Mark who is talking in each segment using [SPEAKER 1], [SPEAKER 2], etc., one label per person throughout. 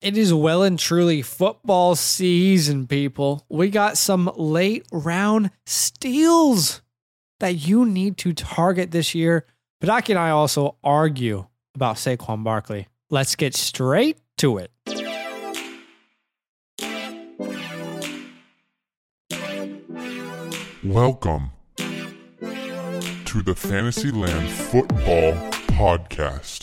[SPEAKER 1] It is well and truly football season, people. We got some late round steals that you need to target this year. Padaki and I also argue about Saquon Barkley. Let's get straight to it.
[SPEAKER 2] Welcome to the Fantasyland Football Podcast.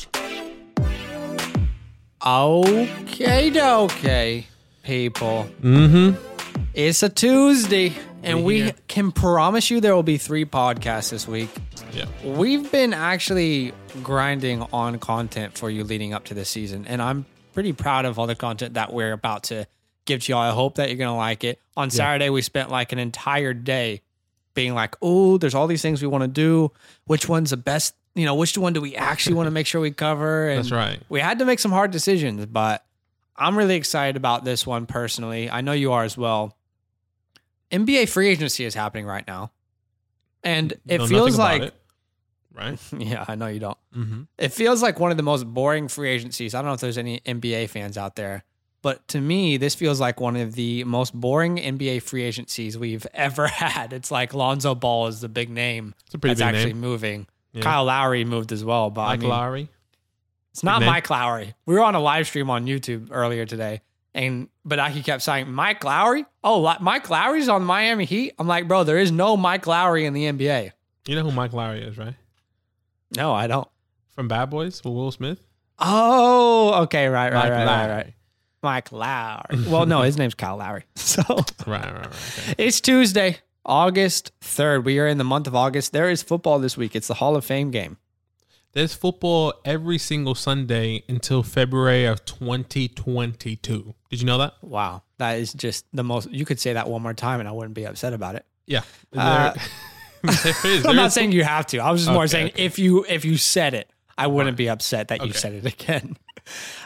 [SPEAKER 1] Okay, okay, people.
[SPEAKER 3] Mm-hmm.
[SPEAKER 1] It's a Tuesday, and
[SPEAKER 3] We
[SPEAKER 1] we can promise you there will be three podcasts this week.
[SPEAKER 3] Yeah.
[SPEAKER 1] We've been actually grinding on content for you leading up to this season, and I'm pretty proud of all the content that we're about to give to y'all. I hope that you're gonna like it. On Saturday, we spent like an entire day being like, "Oh, there's all these things we want to do. Which one's the best? You know, which one do we actually want to make sure we cover?" And
[SPEAKER 3] That's right.
[SPEAKER 1] we had to make some hard decisions, but I'm really excited about this one personally. I know you are as well. NBA free agency is happening right now. And it
[SPEAKER 3] Know
[SPEAKER 1] feels like
[SPEAKER 3] it, right.
[SPEAKER 1] yeah, I know you don't.
[SPEAKER 3] Mm-hmm.
[SPEAKER 1] It feels like one of the most boring free agencies. I don't know if there's any NBA fans out there, but to me, this feels like one of the most boring NBA free agencies we've ever had. It's like Lonzo Ball is the big name
[SPEAKER 3] It's a pretty
[SPEAKER 1] that's
[SPEAKER 3] big
[SPEAKER 1] actually
[SPEAKER 3] name.
[SPEAKER 1] moving.
[SPEAKER 3] Yeah.
[SPEAKER 1] Kyle Lowry moved as well, but I
[SPEAKER 3] Mike
[SPEAKER 1] mean,
[SPEAKER 3] Lowry.
[SPEAKER 1] it's not. Mike Lowry. We were on a live stream on YouTube earlier today, and Badaki kept saying Mike Lowry. Oh, Mike Lowry's on Miami Heat. I'm like, bro, there is no Mike Lowry in the NBA.
[SPEAKER 3] You know who Mike Lowry is, right?
[SPEAKER 1] No, I don't.
[SPEAKER 3] From Bad Boys with Will Smith.
[SPEAKER 1] Oh, okay, right, right,
[SPEAKER 3] Mike
[SPEAKER 1] right, right, right. Mike Lowry. Well, no, his name's Kyle Lowry. So
[SPEAKER 3] Right, right, right. Okay.
[SPEAKER 1] it's Tuesday, August 3rd. We are in the month of August. There is football this week. It's the Hall of Fame game.
[SPEAKER 3] There's football every single Sunday until February of 2022. Did you know that?
[SPEAKER 1] Wow. That is just the most, you could say that one more time and I wouldn't be upset about it.
[SPEAKER 3] Yeah.
[SPEAKER 1] Uh,
[SPEAKER 3] There- there is.
[SPEAKER 1] I'm not saying you have to. I was just more saying
[SPEAKER 3] okay.
[SPEAKER 1] if you if you said it, I wouldn't be upset that you said it again.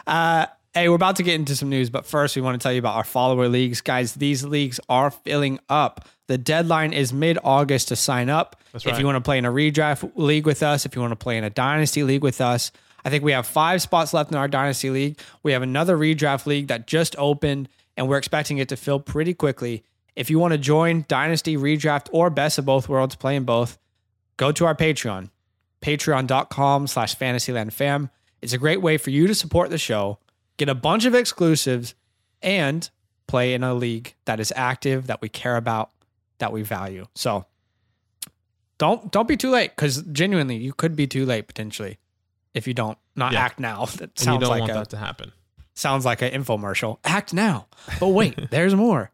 [SPEAKER 1] Uh, hey, we're about to get into some news, but first we want to tell you about our follower leagues, guys. These leagues are filling up. The deadline is mid August to sign up.
[SPEAKER 3] That's
[SPEAKER 1] If
[SPEAKER 3] right.
[SPEAKER 1] you want to play in a redraft league with us, if you want to play in a dynasty league with us, I think we have five spots left in our dynasty league. We have another redraft league that just opened, and we're expecting it to fill pretty quickly. If you want to join Dynasty, Redraft, or Best of Both Worlds, playing both, go to our Patreon, patreon.com slash fantasylandfam. It's a great way for you to support the show, get a bunch of exclusives, and play in a league that is active, that we care about, that we value. So don't don't be too late because genuinely you could be too late potentially if you don't not
[SPEAKER 3] Yeah.
[SPEAKER 1] act now. That
[SPEAKER 3] and you
[SPEAKER 1] sounds
[SPEAKER 3] don't
[SPEAKER 1] like
[SPEAKER 3] want
[SPEAKER 1] a
[SPEAKER 3] that to happen.
[SPEAKER 1] sounds like an infomercial. Act now. But wait, there's more.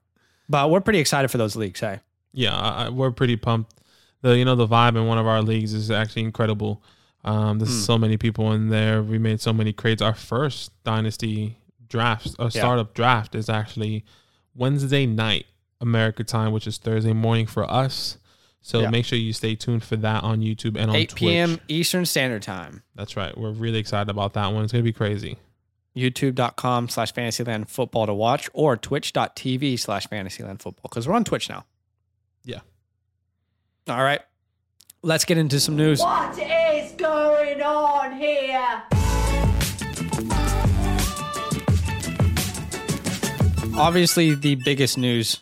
[SPEAKER 1] But we're pretty excited for those leagues, hey.
[SPEAKER 3] Yeah, I, we're pretty pumped. The you know the vibe in one of our leagues is actually incredible. Um, there's
[SPEAKER 1] Mm.
[SPEAKER 3] so many people in there. We made so many crates. Our first dynasty draft, a startup draft, is actually Wednesday night America time, which is Thursday morning for us. So
[SPEAKER 1] Yeah.
[SPEAKER 3] make sure you stay tuned for that on YouTube and on
[SPEAKER 1] 8
[SPEAKER 3] Twitch.
[SPEAKER 1] p.m. Eastern Standard Time.
[SPEAKER 3] That's right. We're really excited about that one. It's gonna be crazy.
[SPEAKER 1] youtube.com slash fantasyland football to watch or twitch.tv slash fantasyland football because we're on twitch now
[SPEAKER 3] Yeah.
[SPEAKER 1] all right let's get into some news
[SPEAKER 4] What is going on here?
[SPEAKER 1] obviously the biggest news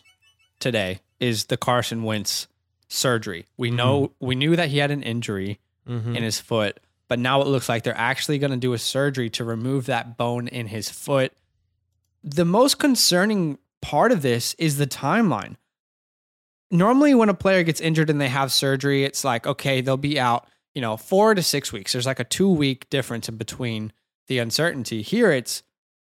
[SPEAKER 1] today is the carson wentz surgery we know we knew that he had an injury
[SPEAKER 3] Mm-hmm.
[SPEAKER 1] in his foot but now it looks like they're actually going to do a surgery to remove that bone in his foot the most concerning part of this is the timeline normally when a player gets injured and they have surgery, it's like, okay, they'll be out, you know, four to six weeks. There's like a two week difference in between the uncertainty. Here it's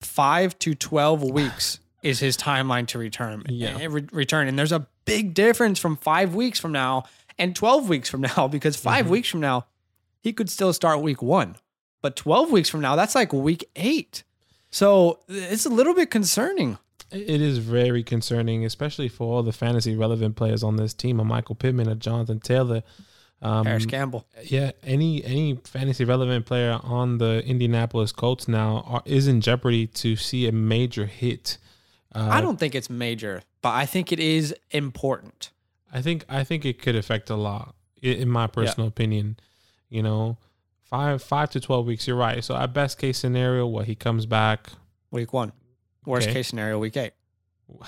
[SPEAKER 1] five to 12 weeks is his timeline to return.
[SPEAKER 3] Yeah.
[SPEAKER 1] eh, re- return. And there's a big difference from five weeks from now and 12 weeks from now because 5
[SPEAKER 3] Mhm.
[SPEAKER 1] weeks from now, he could still start week one. But 12 weeks from now, that's like week eight. So it's a little bit concerning.
[SPEAKER 3] It is very concerning, especially for all the fantasy relevant players on this team, a Michael Pittman, a Jonathan Taylor. Um,
[SPEAKER 1] Parris Campbell.
[SPEAKER 3] yeah, any any fantasy relevant player on the Indianapolis Colts now are, is in jeopardy to see a major hit. Uh,
[SPEAKER 1] I don't think it's major, but I think it is important.
[SPEAKER 3] I think I think it could affect a lot, in my personal opinion. You know, five five to twelve weeks. You're right. So, at best case scenario, what he comes back
[SPEAKER 1] Week one. Worst
[SPEAKER 3] Okay.
[SPEAKER 1] case scenario, week eight.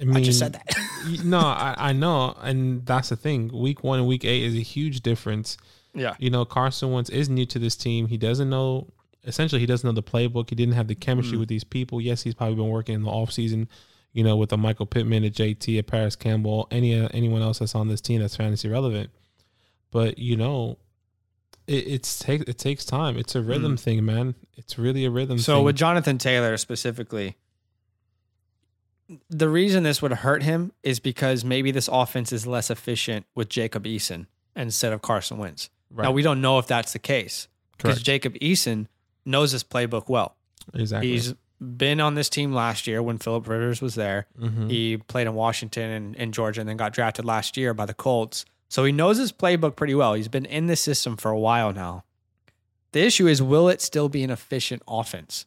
[SPEAKER 3] I, mean,
[SPEAKER 1] I just said that.
[SPEAKER 3] no, I, I know, and that's the thing. Week one and week eight is a huge difference.
[SPEAKER 1] yeah.
[SPEAKER 3] You know, Carson Wentz is new to this team. He doesn't know. Essentially, he doesn't know the playbook. He didn't have the chemistry
[SPEAKER 1] Mm.
[SPEAKER 3] with these people. Yes, he's probably been working in the offseason, you know, with a Michael Pittman, a JT, a Parris Campbell, any uh, anyone else that's on this team that's fantasy relevant. But you know, it, it's take it takes time. It's a rhythm thing, man. It's really a rhythm.
[SPEAKER 1] Mm. So
[SPEAKER 3] thing.
[SPEAKER 1] with Jonathan Taylor specifically, the reason this would hurt him is because maybe this offense is less efficient with Jacob Eason instead of Carson Wentz.
[SPEAKER 3] right.
[SPEAKER 1] Now we don't know if that's the case because Jacob Eason knows this playbook well.
[SPEAKER 3] exactly.
[SPEAKER 1] He's been on this team last year when Philip Rivers was there.
[SPEAKER 3] Mhm.
[SPEAKER 1] He played in Washington and, and Georgia and then got drafted last year by the Colts. So he knows his playbook pretty well. He's been in the system for a while now. The issue is will it still be an efficient offense?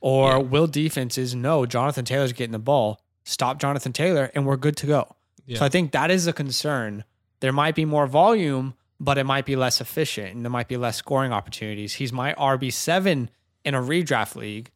[SPEAKER 1] Or
[SPEAKER 3] Yeah.
[SPEAKER 1] will defenses know Jonathan Taylor's getting the ball, stop Jonathan Taylor, and we're good to go?
[SPEAKER 3] Yeah.
[SPEAKER 1] So I think that is a concern. There might be more volume, but it might be less efficient and there might be less scoring opportunities. He's my RB7 in a redraft league.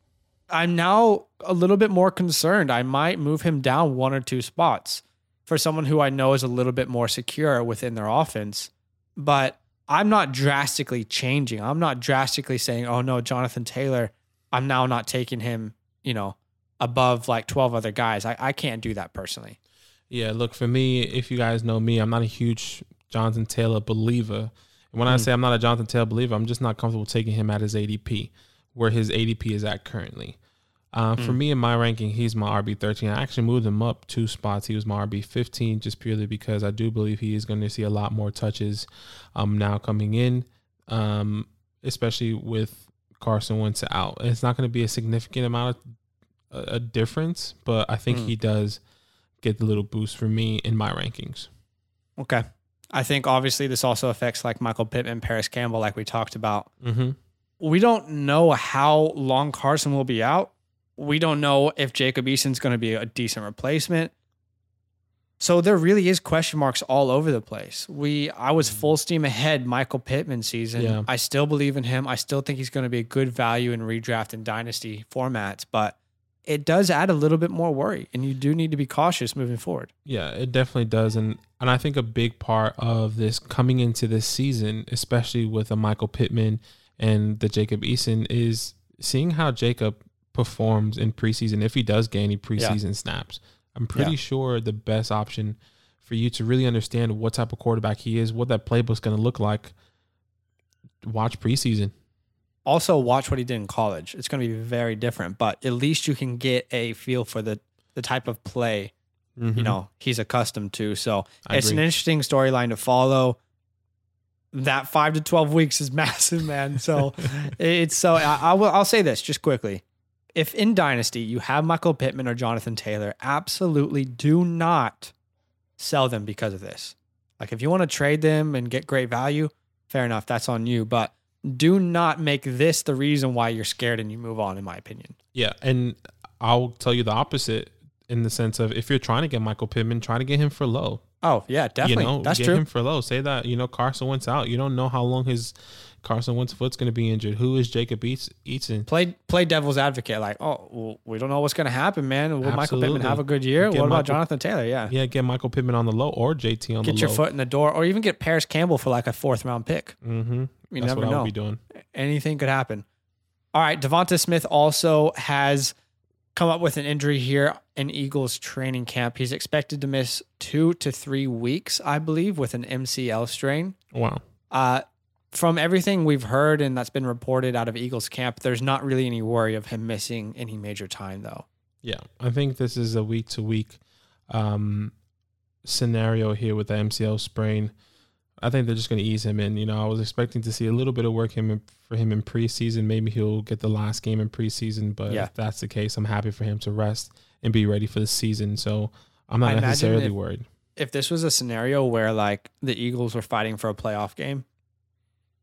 [SPEAKER 1] I'm now a little bit more concerned. I might move him down one or two spots for someone who I know is a little bit more secure within their offense. But I'm not drastically changing. I'm not drastically saying, oh no, Jonathan Taylor, I'm now not taking him, you know, above like 12 other guys. I, I can't do that personally.
[SPEAKER 3] Yeah, look, for me, if you guys know me, I'm not a huge Jonathan Taylor believer. And when I
[SPEAKER 1] Mm.
[SPEAKER 3] say I'm not a Jonathan Taylor believer, I'm just not comfortable taking him at his ADP, where his ADP is at currently. Uh, For
[SPEAKER 1] Mm.
[SPEAKER 3] me, in my ranking, he's my RB13. I actually moved him up two spots. He was my RB15 just purely because I do believe he is going to see a lot more touches um, now coming in, um, especially with Carson Wentz out. It's not going to be a significant amount of a, a difference, but I think
[SPEAKER 1] Mm.
[SPEAKER 3] he does get the little boost for me in my rankings.
[SPEAKER 1] Okay. I think obviously this also affects like Michael Pittman, Parris Campbell, like we talked about.
[SPEAKER 3] Mm-hmm.
[SPEAKER 1] We don't know how long Carson will be out. We don't know if Jacob Eason's going to be a decent replacement. So there really is question marks all over the place. We I was full steam ahead Michael Pittman season.
[SPEAKER 3] Yeah.
[SPEAKER 1] I still believe in him. I still think he's going to be a good value in redraft and dynasty formats, but it does add a little bit more worry and you do need to be cautious moving forward.
[SPEAKER 3] Yeah, it definitely does, and and I think a big part of this coming into this season, especially with a Michael Pittman and the Jacob Eason, is seeing how Jacob performs in preseason. If he does gain any preseason snaps, I'm pretty
[SPEAKER 1] Yeah.
[SPEAKER 3] sure the best option for you to really understand what type of quarterback he is, what that playbook's going to look like. Watch preseason.
[SPEAKER 1] Also watch what he did in college. It's going to be very different, but at least you can get a feel for the the type of play
[SPEAKER 3] Mhm.
[SPEAKER 1] you know he's accustomed to. So
[SPEAKER 3] I
[SPEAKER 1] it's an interesting storyline to follow. That five to twelve weeks is massive, man. So it's so I, I will I'll say this just quickly. If in Dynasty you have Michael Pittman or Jonathan Taylor, absolutely do not sell them because of this. Like if you want to trade them and get great value, fair enough, that's on you. But do not make this the reason why you're scared and you move on, in my opinion.
[SPEAKER 3] Yeah, and I'll tell you the opposite in the sense of if you're trying to get Michael Pittman, try to get him for low.
[SPEAKER 1] Oh yeah, definitely.
[SPEAKER 3] You know,
[SPEAKER 1] that's
[SPEAKER 3] get
[SPEAKER 1] true.
[SPEAKER 3] him for low. Say that you know Carson Wentz out. You don't know how long his Carson Wentz foot's going to be injured. Who is Jacob Eats Eaton?
[SPEAKER 1] play play devil's advocate. Like, oh, well, we don't know what's going to happen, man. Will Michael
[SPEAKER 3] Absolutely.
[SPEAKER 1] Pittman have a good year?
[SPEAKER 3] Get
[SPEAKER 1] what about Jonathan Taylor? Yeah.
[SPEAKER 3] Yeah, get Michael Pittman on the low or JT on
[SPEAKER 1] Get
[SPEAKER 3] the low get your
[SPEAKER 1] foot in the door, or even get Parris Campbell for like a fourth round pick.
[SPEAKER 3] Mm-hmm.
[SPEAKER 1] You
[SPEAKER 3] That's
[SPEAKER 1] never
[SPEAKER 3] what I
[SPEAKER 1] know.
[SPEAKER 3] would be doing.
[SPEAKER 1] Anything could happen. All right, Devonta Smith also has come up with an injury here in Eagles training camp. He's expected to miss two to three weeks, I believe, with an MCL strain.
[SPEAKER 3] Wow.
[SPEAKER 1] Uh, from everything we've heard and that's been reported out of Eagles camp, there's not really any worry of him missing any major time, though.
[SPEAKER 3] Yeah, I think this is a week to week um scenario here with the MCL sprain. I think they're just going to ease him in. You know, I was expecting to see a little bit of work him in, for him in preseason. Maybe he'll get the last game in preseason, but
[SPEAKER 1] Yeah.
[SPEAKER 3] if that's the case, I'm happy for him to rest and be ready for the season. So I'm not
[SPEAKER 1] imagine
[SPEAKER 3] necessarily
[SPEAKER 1] if-
[SPEAKER 3] worried.
[SPEAKER 1] if this was a scenario where like the Eagles were fighting for a playoff game,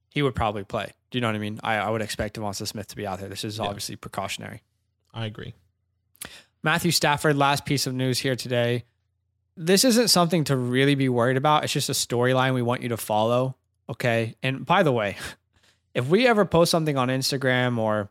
[SPEAKER 1] he would probably play. Do you know what I mean? I, I would expect Devonta Smith to be out there. This is
[SPEAKER 3] Yeah.
[SPEAKER 1] obviously precautionary.
[SPEAKER 3] I agree.
[SPEAKER 1] Matthew Stafford, last piece of news here today. This isn't something to really be worried about. It's just a storyline we want you to follow. Okay. And by the way, if we ever post something on Instagram or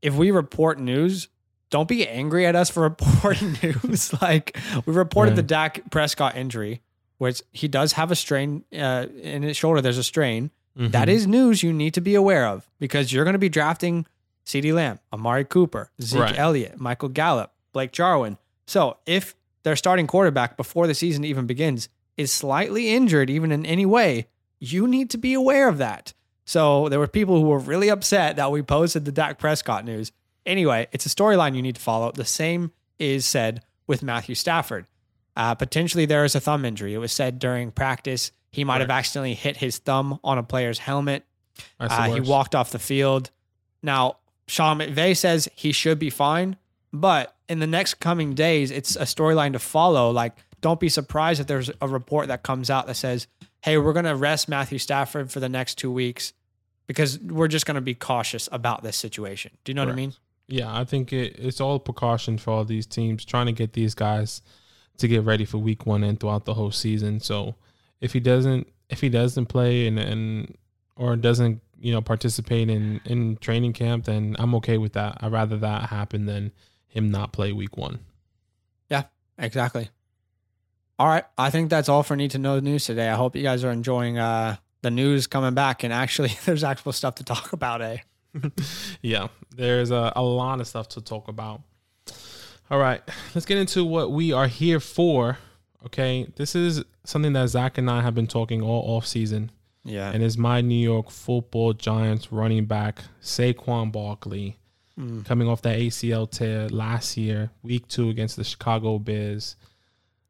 [SPEAKER 1] if we report news, don't be angry at us for reporting news. like we reported
[SPEAKER 3] Yeah.
[SPEAKER 1] the Dak Prescott injury, which he does have a strain uh, in his shoulder. There's a strain. That
[SPEAKER 3] Mhm.
[SPEAKER 1] is news you need to be aware of because you're going to be drafting CeeDee Lamb, Amari Cooper, Zeke
[SPEAKER 3] Right.
[SPEAKER 1] Elliott, Michael Gallup, Blake Jarwin. So if their starting quarterback before the season even begins is slightly injured, even in any way, you need to be aware of that. So there were people who were really upset that we posted the Dak Prescott news. Anyway, it's a storyline you need to follow. The same is said with Matthew Stafford. Uh, potentially, there is a thumb injury. It was said during practice he might have accidentally hit his thumb on a player's helmet. Uh, he walked off the field. Now, Sean McVay says he should be fine, but in the next coming days, it's a storyline to follow. Like, don't be surprised if there's a report that comes out that says, hey, we're going to rest Matthew Stafford for the next two weeks because we're just going to be cautious about this situation. Do you know what I mean?
[SPEAKER 3] Yeah, I think it, it's all precaution for all these teams trying to get these guys to get ready for week one and throughout the whole season. So if he doesn't if he doesn't play and, and or doesn't, you know, participate in, in training camp, then I'm okay with that. I'd rather that happen than him not play week one.
[SPEAKER 1] Yeah, exactly. All right. I think that's all for Need to Know News today. I hope you guys are enjoying uh, the news coming back. And actually, there's actual stuff to talk about, eh?
[SPEAKER 3] yeah, there's a, a lot of stuff to talk about. All right, let's get into what we are here for. Okay, this is something that Zach and I have been talking all off season,
[SPEAKER 1] Yeah.
[SPEAKER 3] and is my New York Football Giants running back Saquon Barkley
[SPEAKER 1] Mm.
[SPEAKER 3] coming off that ACL tear last year, week two against the Chicago Bears.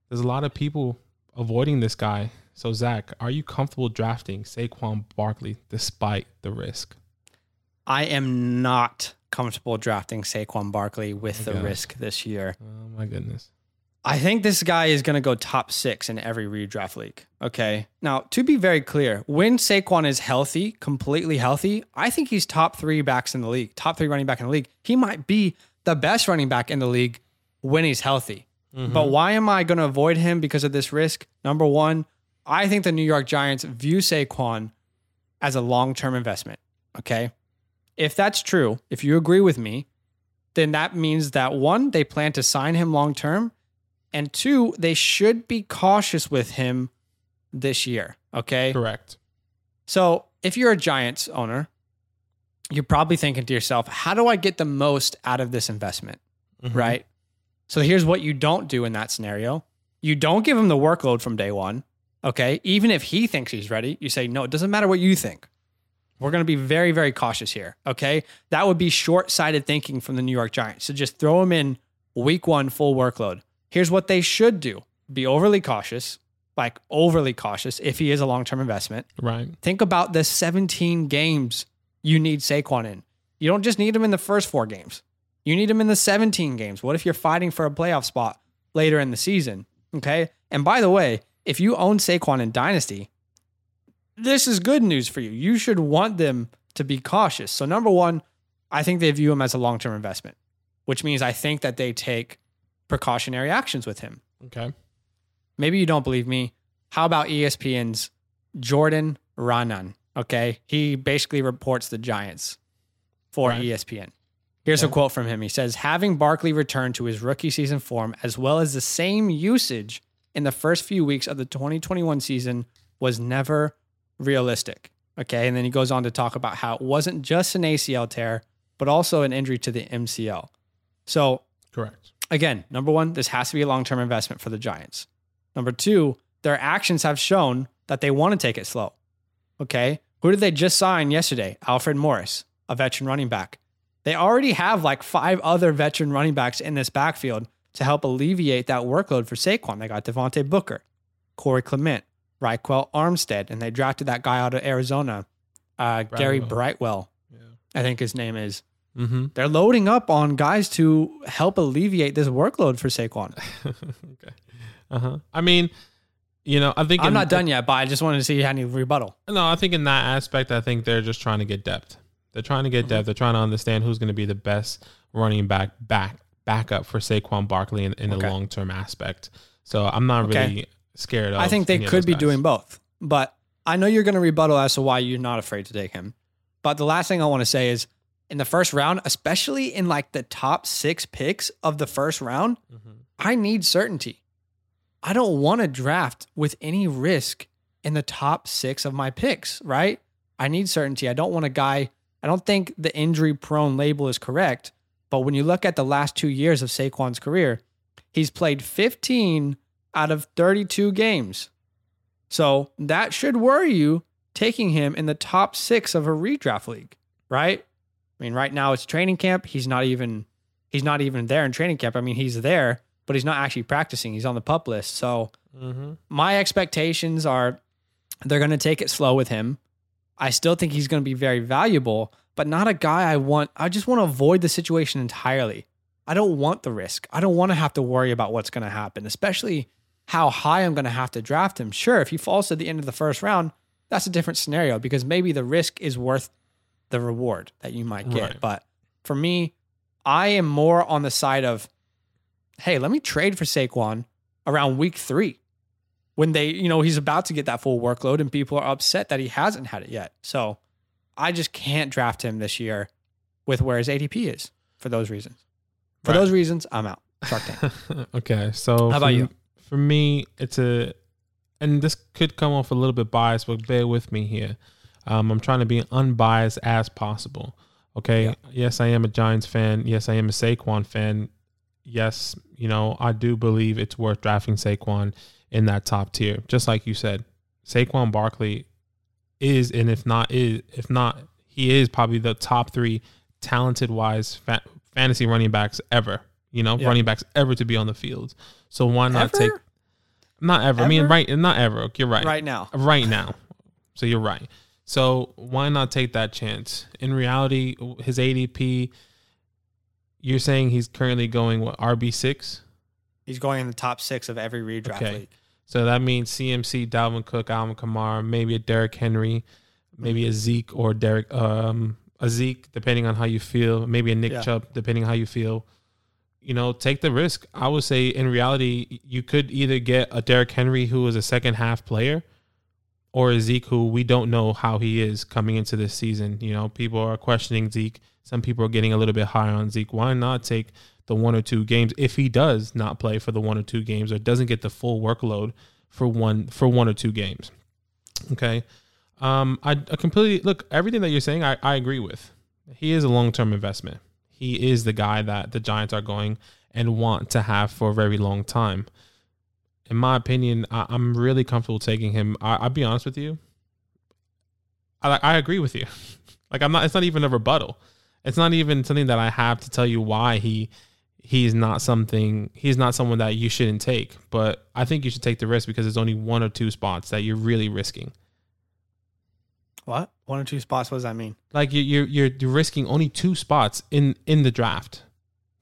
[SPEAKER 3] There's a lot of people avoiding this guy. So Zach, are you comfortable drafting Saquon Barkley despite the risk?
[SPEAKER 1] I am not comfortable drafting Saquon Barkley with the
[SPEAKER 3] Okay.
[SPEAKER 1] risk this year.
[SPEAKER 3] Oh my goodness.
[SPEAKER 1] I think this guy is going to go top six in every redraft league. Okay. Now, to be very clear, when Saquon is healthy, completely healthy, I think he's top three backs in the league, top three running back in the league. He might be the best running back in the league when he's healthy. Mm-hmm. But why am I going to avoid him because of this risk? Number one, I think the New York Giants view Saquon as a long term investment. Okay. If that's true, if you agree with me, then that means that one, they plan to sign him long term. And two, they should be cautious with him this year. Okay.
[SPEAKER 3] Correct.
[SPEAKER 1] So if you're a Giants owner, you're probably thinking to yourself, how do I get the most out of this investment?
[SPEAKER 3] Mhm.
[SPEAKER 1] Right. So here's what you don't do in that scenario you don't give him the workload from day one. Okay. Even if he thinks he's ready, you say, no, it doesn't matter what you think. We're going to be very, very cautious here. Okay. That would be short sighted thinking from the New York Giants. So just throw him in week one, full workload. Here's what they should do be overly cautious, like overly cautious if he is a long term investment.
[SPEAKER 3] Right.
[SPEAKER 1] Think about the 17 games you need Saquon in. You don't just need him in the first four games. You need him in the 17 games. What if you're fighting for a playoff spot later in the season? Okay. And by the way, if you own Saquon in Dynasty, this is good news for you. You should want them to be cautious. So, number one, I think they view him as a long term investment, which means I think that they take precautionary actions with him.
[SPEAKER 3] Okay.
[SPEAKER 1] Maybe you don't believe me. How about ESPN's Jordan Raanan? Okay. He basically reports the Giants for
[SPEAKER 3] Right.
[SPEAKER 1] ESPN. Here's a quote from him. He says, having Barkley return to his rookie season form, as well as the same usage in the first few weeks of the 2021 season, was never realistic. Okay. And then he goes on to talk about how it wasn't just an ACL tear, but also an injury to the MCL. So
[SPEAKER 3] Correct.
[SPEAKER 1] Again, number one, this has to be a long term investment for the Giants. Number two, their actions have shown that they want to take it slow. Okay. Who did they just sign yesterday? Alfred Morris, a veteran running back. They already have like five other veteran running backs in this backfield to help alleviate that workload for Saquon. They got Devontae Booker, Corey Clement, Ryquell Armstead, and they drafted that guy out of Arizona, uh, Gary Brightwell,
[SPEAKER 3] Yeah.
[SPEAKER 1] I think his name is.
[SPEAKER 3] Mm-hmm.
[SPEAKER 1] They're loading up on guys to help alleviate this workload for Saquon.
[SPEAKER 3] okay. Uh huh. I mean, you know, I think
[SPEAKER 1] I'm
[SPEAKER 3] in-
[SPEAKER 1] not done yet, but I just wanted to see if you had any rebuttal.
[SPEAKER 3] No, I think in that aspect, I think they're just trying to get depth. They're trying to get
[SPEAKER 1] Mm-hmm.
[SPEAKER 3] depth. They're trying to understand who's going to be the best running back back backup for Saquon Barkley in, in
[SPEAKER 1] Okay.
[SPEAKER 3] a long term aspect. So I'm not
[SPEAKER 1] Okay.
[SPEAKER 3] really scared of.
[SPEAKER 1] I think they could be
[SPEAKER 3] guys.
[SPEAKER 1] doing both, but I know you're going to rebuttal as to why you're not afraid to take him. But the last thing I want to say is in the first round, especially in like the top six picks of the first round, mm-hmm. I need certainty. I don't want to draft with any risk in the top six of my picks, right? I need certainty. I don't want a guy, I don't think the injury prone label is correct. But when you look at the last two years of Saquon's career, he's played 15 out of 32 games. So that should worry you taking him in the top six of a redraft league, right? I mean, right now it's training camp. He's not even he's not even there in training camp. I mean, he's there, but he's not actually practicing. He's on the pup list. So
[SPEAKER 3] Mm-hmm.
[SPEAKER 1] my expectations are they're going to take it slow with him. I still think he's going to be very valuable, but not a guy I want. I just want to avoid the situation entirely. I don't want the risk. I don't want to have to worry about what's going to happen, especially how high I'm going to have to draft him. Sure, if he falls to the end of the first round, that's a different scenario because maybe the risk is worth the reward that you might get.
[SPEAKER 3] Right.
[SPEAKER 1] But for me, I am more on the side of, hey, let me trade for Saquon around week three when they, you know, he's about to get that full workload and people are upset that he hasn't had it yet. So I just can't draft him this year with where his ADP is for those reasons. For
[SPEAKER 3] Right.
[SPEAKER 1] those reasons, I'm out. Shark Tank.
[SPEAKER 3] okay, so
[SPEAKER 1] How about
[SPEAKER 3] for,
[SPEAKER 1] you?
[SPEAKER 3] For me, it's a, and this could come off a little bit biased, but bear with me here. Um, I'm trying to be unbiased as possible. Okay.
[SPEAKER 1] Yeah.
[SPEAKER 3] Yes, I am a Giants fan. Yes, I am a Saquon fan. Yes, you know I do believe it's worth drafting Saquon in that top tier. Just like you said, Saquon Barkley is, and if not is, if not, he is probably the top three talented wise fa- fantasy running backs ever. You know,
[SPEAKER 1] Yeah.
[SPEAKER 3] running backs ever to be on the field. So why not take not ever. I mean, right? Not ever. You're right.
[SPEAKER 1] right now.
[SPEAKER 3] Right now. So you're right. So why not take that chance? In reality, his ADP. You're saying he's currently going what RB six.
[SPEAKER 1] He's going in the top six of every redraft
[SPEAKER 3] Okay.
[SPEAKER 1] league.
[SPEAKER 3] So that means CMC, Dalvin Cook, Alvin Kamara, maybe a Derrick Henry, maybe a Zeke or Derek, um, a Zeke, depending on how you feel. Maybe a Nick
[SPEAKER 1] Yeah.
[SPEAKER 3] Chubb, depending on how you feel. You know, take the risk. I would say in reality, you could either get a Derrick Henry who is a second half player, or Zeke who we don't know how he is coming into this season. You know, people are questioning Zeke. Some people are getting a little bit higher on Zeke. Why not take the one or two games if he does not play for the one or two games or doesn't get the full workload for one for one or two games? Okay. Um, I, I completely look everything that you're saying. I, I agree with. He is a long term investment. He is the guy that the Giants are going and want to have for a very long time. In my opinion, I, I'm really comfortable taking him. I, I'll be honest with you. I, I agree with you. Like I'm not. It's not even a rebuttal. It's not even something that I have to tell you why he he's not something. He's not someone that you shouldn't take. But I think you should take the risk because there's only one or two spots that you're really risking.
[SPEAKER 1] What? One or two spots? What does that mean?
[SPEAKER 3] Like you, you're you're you're risking only two spots in in the draft.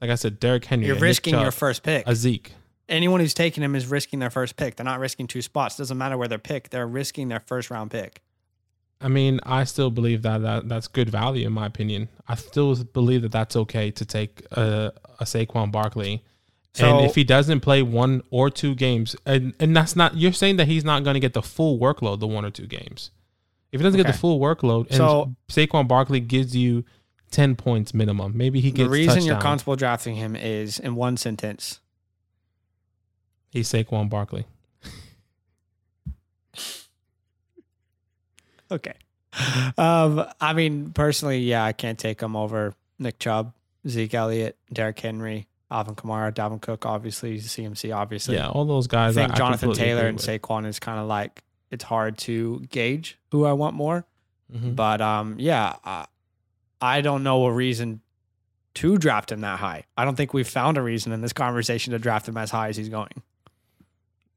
[SPEAKER 3] Like I said, Derrick Henry.
[SPEAKER 1] You're risking your first pick.
[SPEAKER 3] a Zeke.
[SPEAKER 1] Anyone who's taking him is risking their first pick. They're not risking two spots. Doesn't matter where they're picked. They're risking their first round pick.
[SPEAKER 3] I mean, I still believe that, that that's good value in my opinion. I still believe that that's okay to take a, a Saquon Barkley.
[SPEAKER 1] So-
[SPEAKER 3] and if he doesn't play one or two games, and, and that's not, you're saying that he's not going to get the full workload, the one or two games. If he doesn't get the full workload, and
[SPEAKER 1] So-
[SPEAKER 3] Saquon Barkley gives you 10 points minimum, maybe he gets.
[SPEAKER 1] The reason you're comfortable drafting him is in one sentence.
[SPEAKER 3] He's Saquon Barkley.
[SPEAKER 1] Okay. Um, I mean, personally, yeah, I can't take him over Nick Chubb, Zeke Elliott, Derrick Henry, Alvin Kamara, Dalvin Cook, obviously, CMC, obviously.
[SPEAKER 3] Yeah, all those guys.
[SPEAKER 1] I think Jonathan
[SPEAKER 3] completely
[SPEAKER 1] Taylor and
[SPEAKER 3] with.
[SPEAKER 1] Saquon is kind of like it's hard to gauge who I want more.
[SPEAKER 3] Mhm.
[SPEAKER 1] But um, yeah, I, I don't know a reason to draft him that high. I don't think we've found a reason in this conversation to draft him as high as he's going.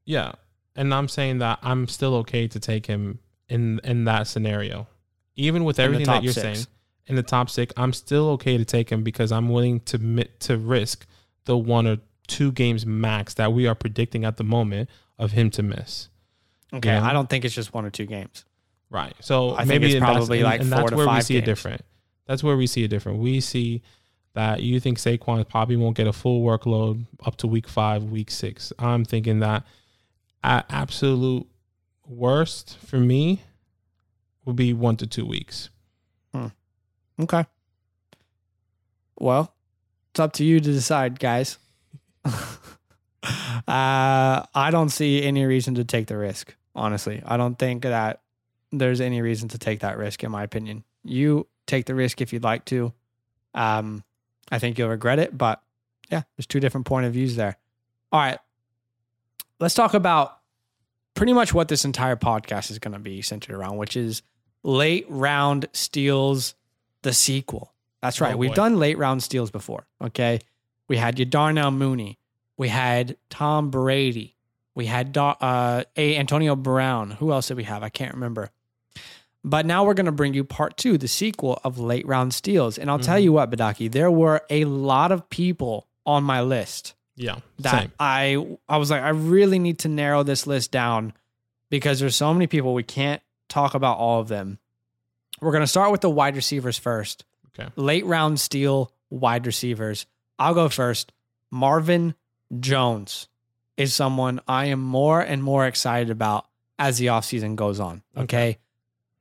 [SPEAKER 3] Yeah, and I'm saying that I'm still okay to take him in in that scenario, even with everything that you're
[SPEAKER 1] six.
[SPEAKER 3] saying in the top six. I'm still okay to take him because I'm willing to to risk the one or two games max that we are predicting at the moment of him to miss.
[SPEAKER 1] Okay. I don't think it's just one or two games.
[SPEAKER 3] Right. So
[SPEAKER 1] I think
[SPEAKER 3] maybe
[SPEAKER 1] it's probably
[SPEAKER 3] and-
[SPEAKER 1] like
[SPEAKER 3] and
[SPEAKER 1] four
[SPEAKER 3] that's
[SPEAKER 1] to
[SPEAKER 3] where we see
[SPEAKER 1] games.
[SPEAKER 3] different. That's where we see it different. We see that you think Saquon probably won't get a full workload up to week five, week six. I'm thinking that at absolute worst for me would be one to two weeks.
[SPEAKER 1] Okay. Well, it's up to you to decide, guys. uh, I don't see any reason to take the risk. Honestly, I don't think that there's any reason to take that risk, in my opinion. You take the risk if you'd like to. Um, I think you'll regret it, but yeah, there's two different point of views there. All right, let's talk about pretty much what this entire podcast is going to be centered around, which is late round steals, the sequel. That's right.
[SPEAKER 3] Oh,
[SPEAKER 1] We've done late round steals before. Okay. We had your Darnell Mooney. We had Tom Brady. We had uh, a Antonio Brown. Who else did we have? I can't remember. But now we're going to bring you part two, the sequel of late round steals. And I'll tell
[SPEAKER 3] Mhm.
[SPEAKER 1] you what, Badaki, there were a lot of people on my list
[SPEAKER 3] Yeah.
[SPEAKER 1] that
[SPEAKER 3] Same.
[SPEAKER 1] I I was like, I really need to narrow this list down because there's so many people we can't talk about all of them. We're gonna start with the wide receivers first.
[SPEAKER 3] Okay.
[SPEAKER 1] Late round steal wide receivers. I'll go first. Marvin Jones is someone I am more and more excited about as the offseason goes on. Okay.
[SPEAKER 3] Okay.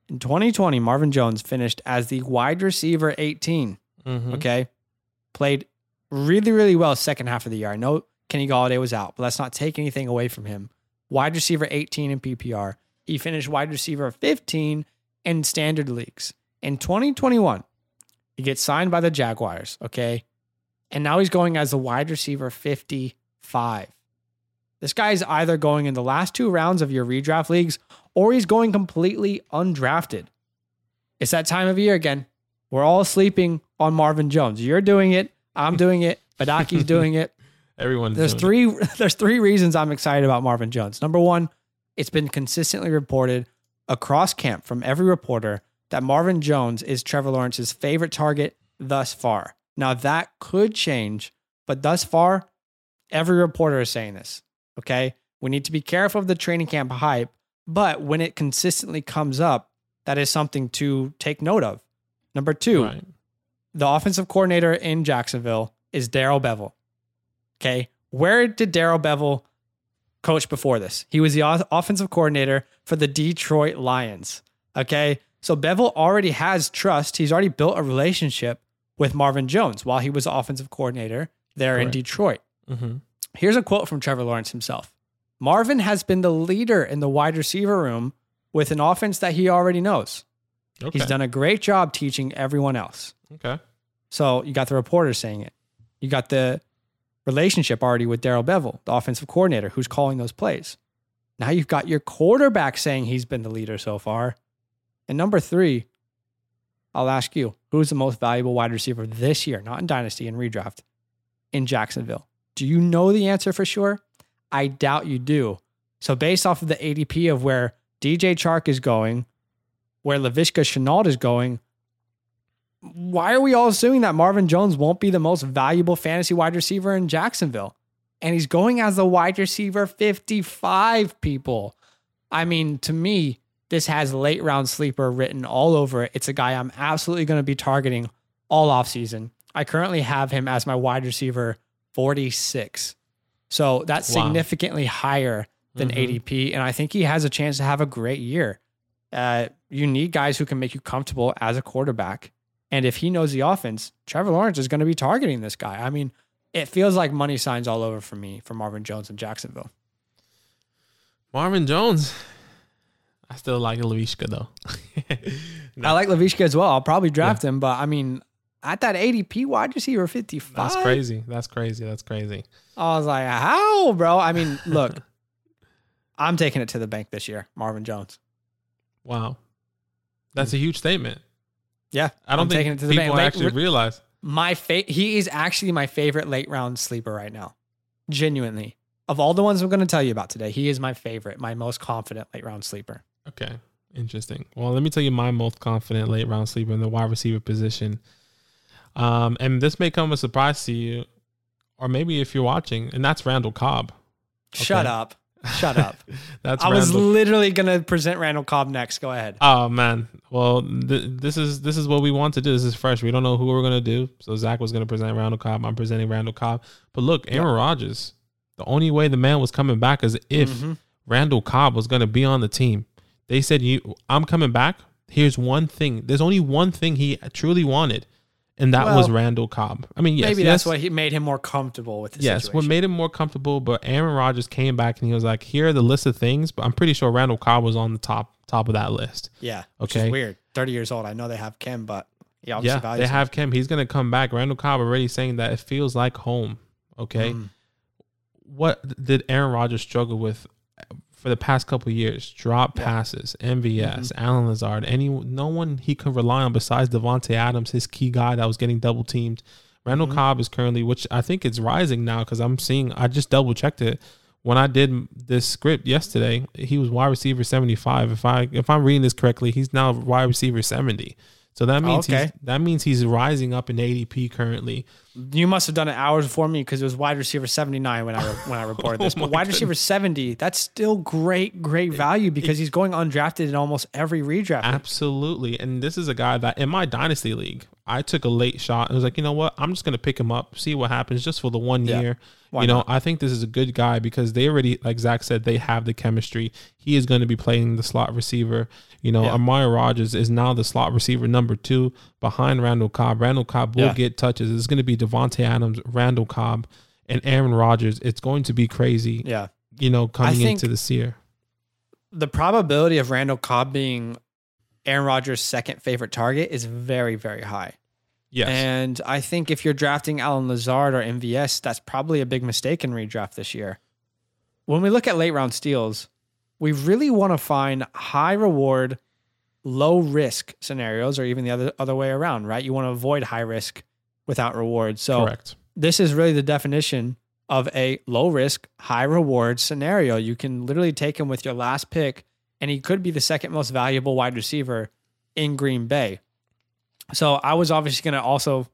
[SPEAKER 1] In 2020, Marvin Jones finished as the wide receiver 18.
[SPEAKER 3] Mhm.
[SPEAKER 1] Okay. Played really, really well second half of the year. I know Kenny Golladay was out, but let's not take anything away from him. Wide receiver 18 in PPR. He finished wide receiver 15 in standard leagues. In 2021, he gets signed by the Jaguars. Okay. And now he's going as the wide receiver 55. This guy is either going in the last two rounds of your redraft leagues or he's going completely undrafted. It's that time of year again. We're all sleeping on Marvin Jones. You're doing it. I'm doing it. Badaki's doing it.
[SPEAKER 3] Everyone's
[SPEAKER 1] There's
[SPEAKER 3] doing
[SPEAKER 1] three. There's three reasons I'm excited about Marvin Jones. Number one, it's been consistently reported across camp from every reporter that Marvin Jones is Trevor Lawrence's favorite target thus far. Now that could change, but thus far, every reporter is saying this. Okay, we need to be careful of the training camp hype, but when it consistently comes up, that is something to take note of. Number two,
[SPEAKER 3] Right.
[SPEAKER 1] The offensive coordinator in Jacksonville is Darrell Bevell. Okay. Where did Darrell Bevell coach before this? He was the offensive coordinator for the Detroit Lions. Okay. So Bevell already has trust. He's already built a relationship with Marvin Jones while he was offensive coordinator there in Detroit.
[SPEAKER 3] Mm-hmm.
[SPEAKER 1] Here's a quote from Trevor Lawrence himself Marvin has been the leader in the wide receiver room with an offense that he already knows.
[SPEAKER 3] Okay.
[SPEAKER 1] He's done a great job teaching everyone else.
[SPEAKER 3] Okay.
[SPEAKER 1] So you got the reporter saying it. You got the relationship already with Darrell Bevell, the offensive coordinator, who's calling those plays. Now you've got your quarterback saying he's been the leader so far. And number three, I'll ask you, who's the most valuable wide receiver this year, not in Dynasty and redraft, in Jacksonville? Do you know the answer for sure? I doubt you do. So based off of the ADP of where DJ Chark is going, where Laviska Shenault is going, why are we all assuming that Marvin Jones won't be the most valuable fantasy wide receiver in Jacksonville? And he's going as the wide receiver 55 people. I mean, to me, this has late round sleeper written all over it. It's a guy I'm absolutely going to be targeting all offseason. I currently have him as my wide receiver 46. So that's
[SPEAKER 3] Wow.
[SPEAKER 1] significantly higher than
[SPEAKER 3] Mhm.
[SPEAKER 1] ADP. And I think he has a chance to have a great year. Uh, you need guys who can make you comfortable as a quarterback. And if he knows the offense, Trevor Lawrence is going to be targeting this guy. I mean, it feels like money signs all over for me for Marvin Jones in Jacksonville.
[SPEAKER 3] Marvin Jones. I still like Laviska though.
[SPEAKER 1] I like Laviska as well. I'll probably draft him, but I mean, at that ADP wide receiver 55,
[SPEAKER 3] That's crazy. That's crazy. That's crazy.
[SPEAKER 1] I was like, how, bro? I mean, look, I'm taking it to the bank this year, Marvin Jones.
[SPEAKER 3] Wow. That's a huge statement.
[SPEAKER 1] Yeah,
[SPEAKER 3] I don't
[SPEAKER 1] I'm
[SPEAKER 3] think
[SPEAKER 1] taking it to the
[SPEAKER 3] people
[SPEAKER 1] bank. Late-
[SPEAKER 3] actually realize.
[SPEAKER 1] my fa- he is actually my favorite late round sleeper right now. Genuinely. Of all the ones I'm going to tell you about today, he is my favorite, my most confident late round sleeper.
[SPEAKER 3] Okay. Interesting. Well, let me tell you my most confident late round sleeper in the wide receiver position. Um, and this may come as a surprise to you, or maybe if you're watching, and that's Randall Cobb.
[SPEAKER 1] Shut up. Shut up.
[SPEAKER 3] That's
[SPEAKER 1] I was
[SPEAKER 3] Randall.
[SPEAKER 1] literally going to present Randall Cobb next. Go ahead.
[SPEAKER 3] Oh man. Well, th- this is this is what we want to do. This is fresh. We don't know who we're gonna do. So Zach was gonna present Randall Cobb. I'm presenting Randall Cobb. But look, Aaron Rodgers. The only way the man was coming back is if
[SPEAKER 1] Mhm.
[SPEAKER 3] Randall Cobb was gonna be on the team. They said, "You, I'm coming back. Here's one thing. There's only one thing he truly wanted, and that was Randall Cobb. I mean, yes,
[SPEAKER 1] Maybe
[SPEAKER 3] yes,
[SPEAKER 1] that's what he made him more comfortable with the
[SPEAKER 3] Yes, what made him more comfortable, but Aaron Rodgers came back and he was like, "Here are the list of things," but I'm pretty sure Randall Cobb was on the top top of that list.
[SPEAKER 1] yeah,
[SPEAKER 3] Okay.
[SPEAKER 1] weird. Thirty years old. I know they have Kim, but he
[SPEAKER 3] Yeah, they
[SPEAKER 1] him.
[SPEAKER 3] have Kim. He's gonna come back. Randall Cobb already saying that it feels like home. Okay,
[SPEAKER 1] Mm.
[SPEAKER 3] what did Aaron Rodgers struggle with for the past couple of years? Drop.
[SPEAKER 1] Mm-hmm.
[SPEAKER 3] passes, MVS, Allen Lazard, any no one he could rely on besides Davante Adams, his key guy that was getting double teamed. Randall
[SPEAKER 1] Mm-hmm.
[SPEAKER 3] Cobb is currently, which I think it's rising now because I'm seeing. I just double checked it when I did this script yesterday. He was wide receiver 75. If I if I'm reading this correctly, he's now wide receiver 70. So that means he's, that means he's rising up in ADP currently.
[SPEAKER 1] You must have done it hours before me because it was wide receiver seventy nine when I when I reported oh this.
[SPEAKER 3] Oh
[SPEAKER 1] But wide receiver seventy, that's still great, great value because he's going undrafted in almost every redraft.
[SPEAKER 3] Absolutely. And this is a guy that in my dynasty league, I took a late shot and was like, you know what? I'm just going to pick him up, see what happens just for the one
[SPEAKER 1] Yeah.
[SPEAKER 3] year.
[SPEAKER 1] Why
[SPEAKER 3] you know,
[SPEAKER 1] not?
[SPEAKER 3] I think this is a good guy because they already, like Zach said, they have the chemistry. He is going to be playing the slot receiver. You know,
[SPEAKER 1] Yeah.
[SPEAKER 3] Amari Rodgers is now the slot receiver number two behind Randall Cobb. Randall Cobb will
[SPEAKER 1] Yeah.
[SPEAKER 3] get touches. It's going to be Davante Adams, Randall Cobb, and Aaron Rodgers. It's going to be crazy,
[SPEAKER 1] Yeah.
[SPEAKER 3] you know, coming into this year.
[SPEAKER 1] the probability of Randall Cobb being Aaron Rodgers' second favorite target is very, very high.
[SPEAKER 3] Yes.
[SPEAKER 1] And I think if you're drafting Allen Lazard or MVS, that's probably a big mistake in redraft this year. When we look at late round steals, we really want to find high reward, low risk scenarios, or even the other other way around, right? You want to avoid high risk without reward. So
[SPEAKER 3] Correct.
[SPEAKER 1] this is really the definition of a low risk, high reward scenario. You can literally take him with your last pick, and he could be the second most valuable wide receiver in Green Bay. So I was obviously going to also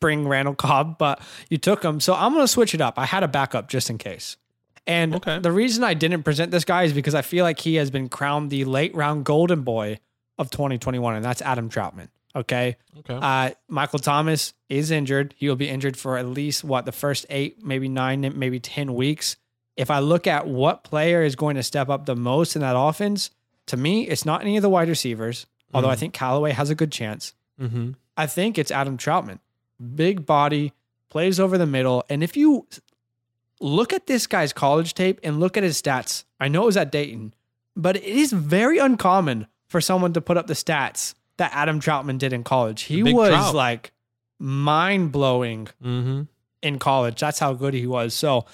[SPEAKER 1] bring Randall Cobb, but you took him. So I'm going to switch it up. I had a backup just in case. And
[SPEAKER 3] Okay.
[SPEAKER 1] the reason I didn't present this guy is because I feel like he has been crowned the late round golden boy of 2021, and that's Adam Trautman. Okay.
[SPEAKER 3] Okay.
[SPEAKER 1] Uh, Michael Thomas is injured. He will be injured for at least what the first eight, maybe nine, maybe 10 weeks. If I look at what player is going to step up the most in that offense, to me, it's not any of the wide receivers, although I think Callaway has a good chance.
[SPEAKER 3] Mm-hmm.
[SPEAKER 1] I think it's Adam Trautman. Big body, plays over the middle. And if you look at this guy's college tape and look at his stats, I know it was at Dayton, but it is very uncommon for someone to put up the stats that Adam Trautman did in college. He
[SPEAKER 3] Big
[SPEAKER 1] was
[SPEAKER 3] Trout.
[SPEAKER 1] like mind blowing
[SPEAKER 3] Mm-hmm.
[SPEAKER 1] in college. That's how good he was. So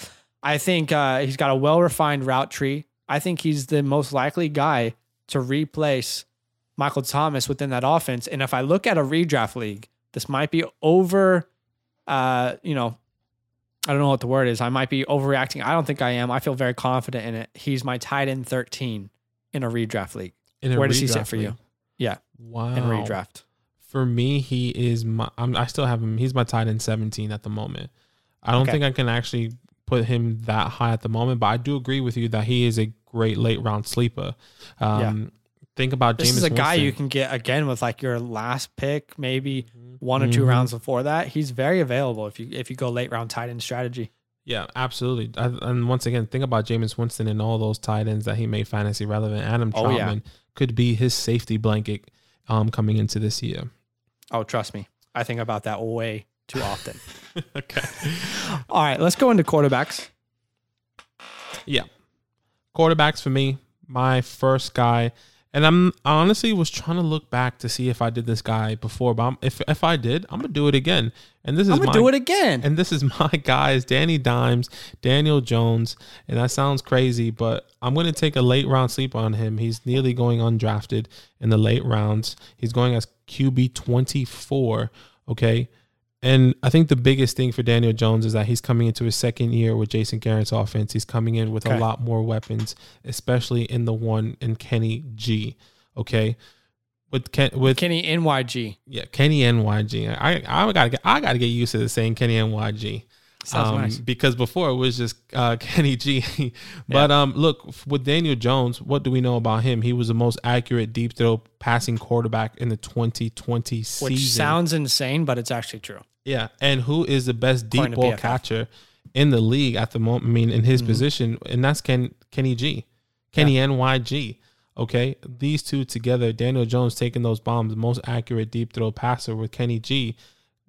[SPEAKER 1] I think uh, he's got a well refined route tree. I think he's the most likely guy to replace Michael Thomas within that offense. And if I look at a redraft league, this might be over, uh, you know, I don't know what the word is. I might be overreacting. I don't think I am. I feel very confident in it. He's my tight end 13 in a redraft league.
[SPEAKER 3] A
[SPEAKER 1] Where does he sit
[SPEAKER 3] redraft
[SPEAKER 1] for you? Yeah,
[SPEAKER 3] Wow.
[SPEAKER 1] in redraft.
[SPEAKER 3] For me, he is my. I'm, I still have him. He's my tight end 17 at the moment. I don't
[SPEAKER 1] Okay.
[SPEAKER 3] think I can actually put him that high at the moment, but I do agree with you that he is a great late round sleeper. Um, Think about
[SPEAKER 1] This
[SPEAKER 3] Jameis
[SPEAKER 1] is a guy you can get again with like your last pick, maybe one or two
[SPEAKER 3] Mhm.
[SPEAKER 1] rounds before that. He's very available if you if you go late round tight end strategy.
[SPEAKER 3] Yeah, absolutely. I, and once again, think about Jameis Winston and all those tight ends that he made fantasy relevant. Adam
[SPEAKER 1] Oh, yeah.
[SPEAKER 3] Trautman could be his safety blanket um, coming into this year.
[SPEAKER 1] Oh, trust me, I think about that way too often.
[SPEAKER 3] okay.
[SPEAKER 1] All right, let's go into quarterbacks.
[SPEAKER 3] Yeah. Quarterbacks for me, my first guy. And I'm I honestly was trying to look back to see if I did this guy before, but I'm, if if I did, I'm gonna do it again. And this is
[SPEAKER 1] I'm gonna
[SPEAKER 3] my,
[SPEAKER 1] do it again.
[SPEAKER 3] And this is my guys, Danny Dimes, Daniel Jones, and that sounds crazy, but I'm going to take a late round sleep on him. He's nearly going undrafted in the late rounds. He's going as QB 24, okay? And I think the biggest thing for Daniel Jones is that he's coming into his second year with Jason Garrett's offense. He's coming in with
[SPEAKER 1] Okay.
[SPEAKER 3] a lot more weapons, especially in the one in Kenny G, okay? With Ken, with
[SPEAKER 1] Kenny NYG
[SPEAKER 3] yeah, Kenny NYG. I I gotta get I gotta get used to the saying Kenny NYG.
[SPEAKER 1] Sounds
[SPEAKER 3] Um,
[SPEAKER 1] nice.
[SPEAKER 3] Because before it was just uh, Kenny G. but um, look with Daniel Jones, what do we know about him? He was the most accurate deep throw passing quarterback in the 2020 season.
[SPEAKER 1] Which sounds insane, but it's actually true.
[SPEAKER 3] yeah, and who is the best deep
[SPEAKER 1] According
[SPEAKER 3] ball catcher in the league at the moment? I mean, in
[SPEAKER 1] Mm-hmm.
[SPEAKER 3] his position, and that's Ken Kenny G, Kenny NYG. Okay, these two together, Daniel Jones taking those bombs, most accurate deep throw passer with Kenny G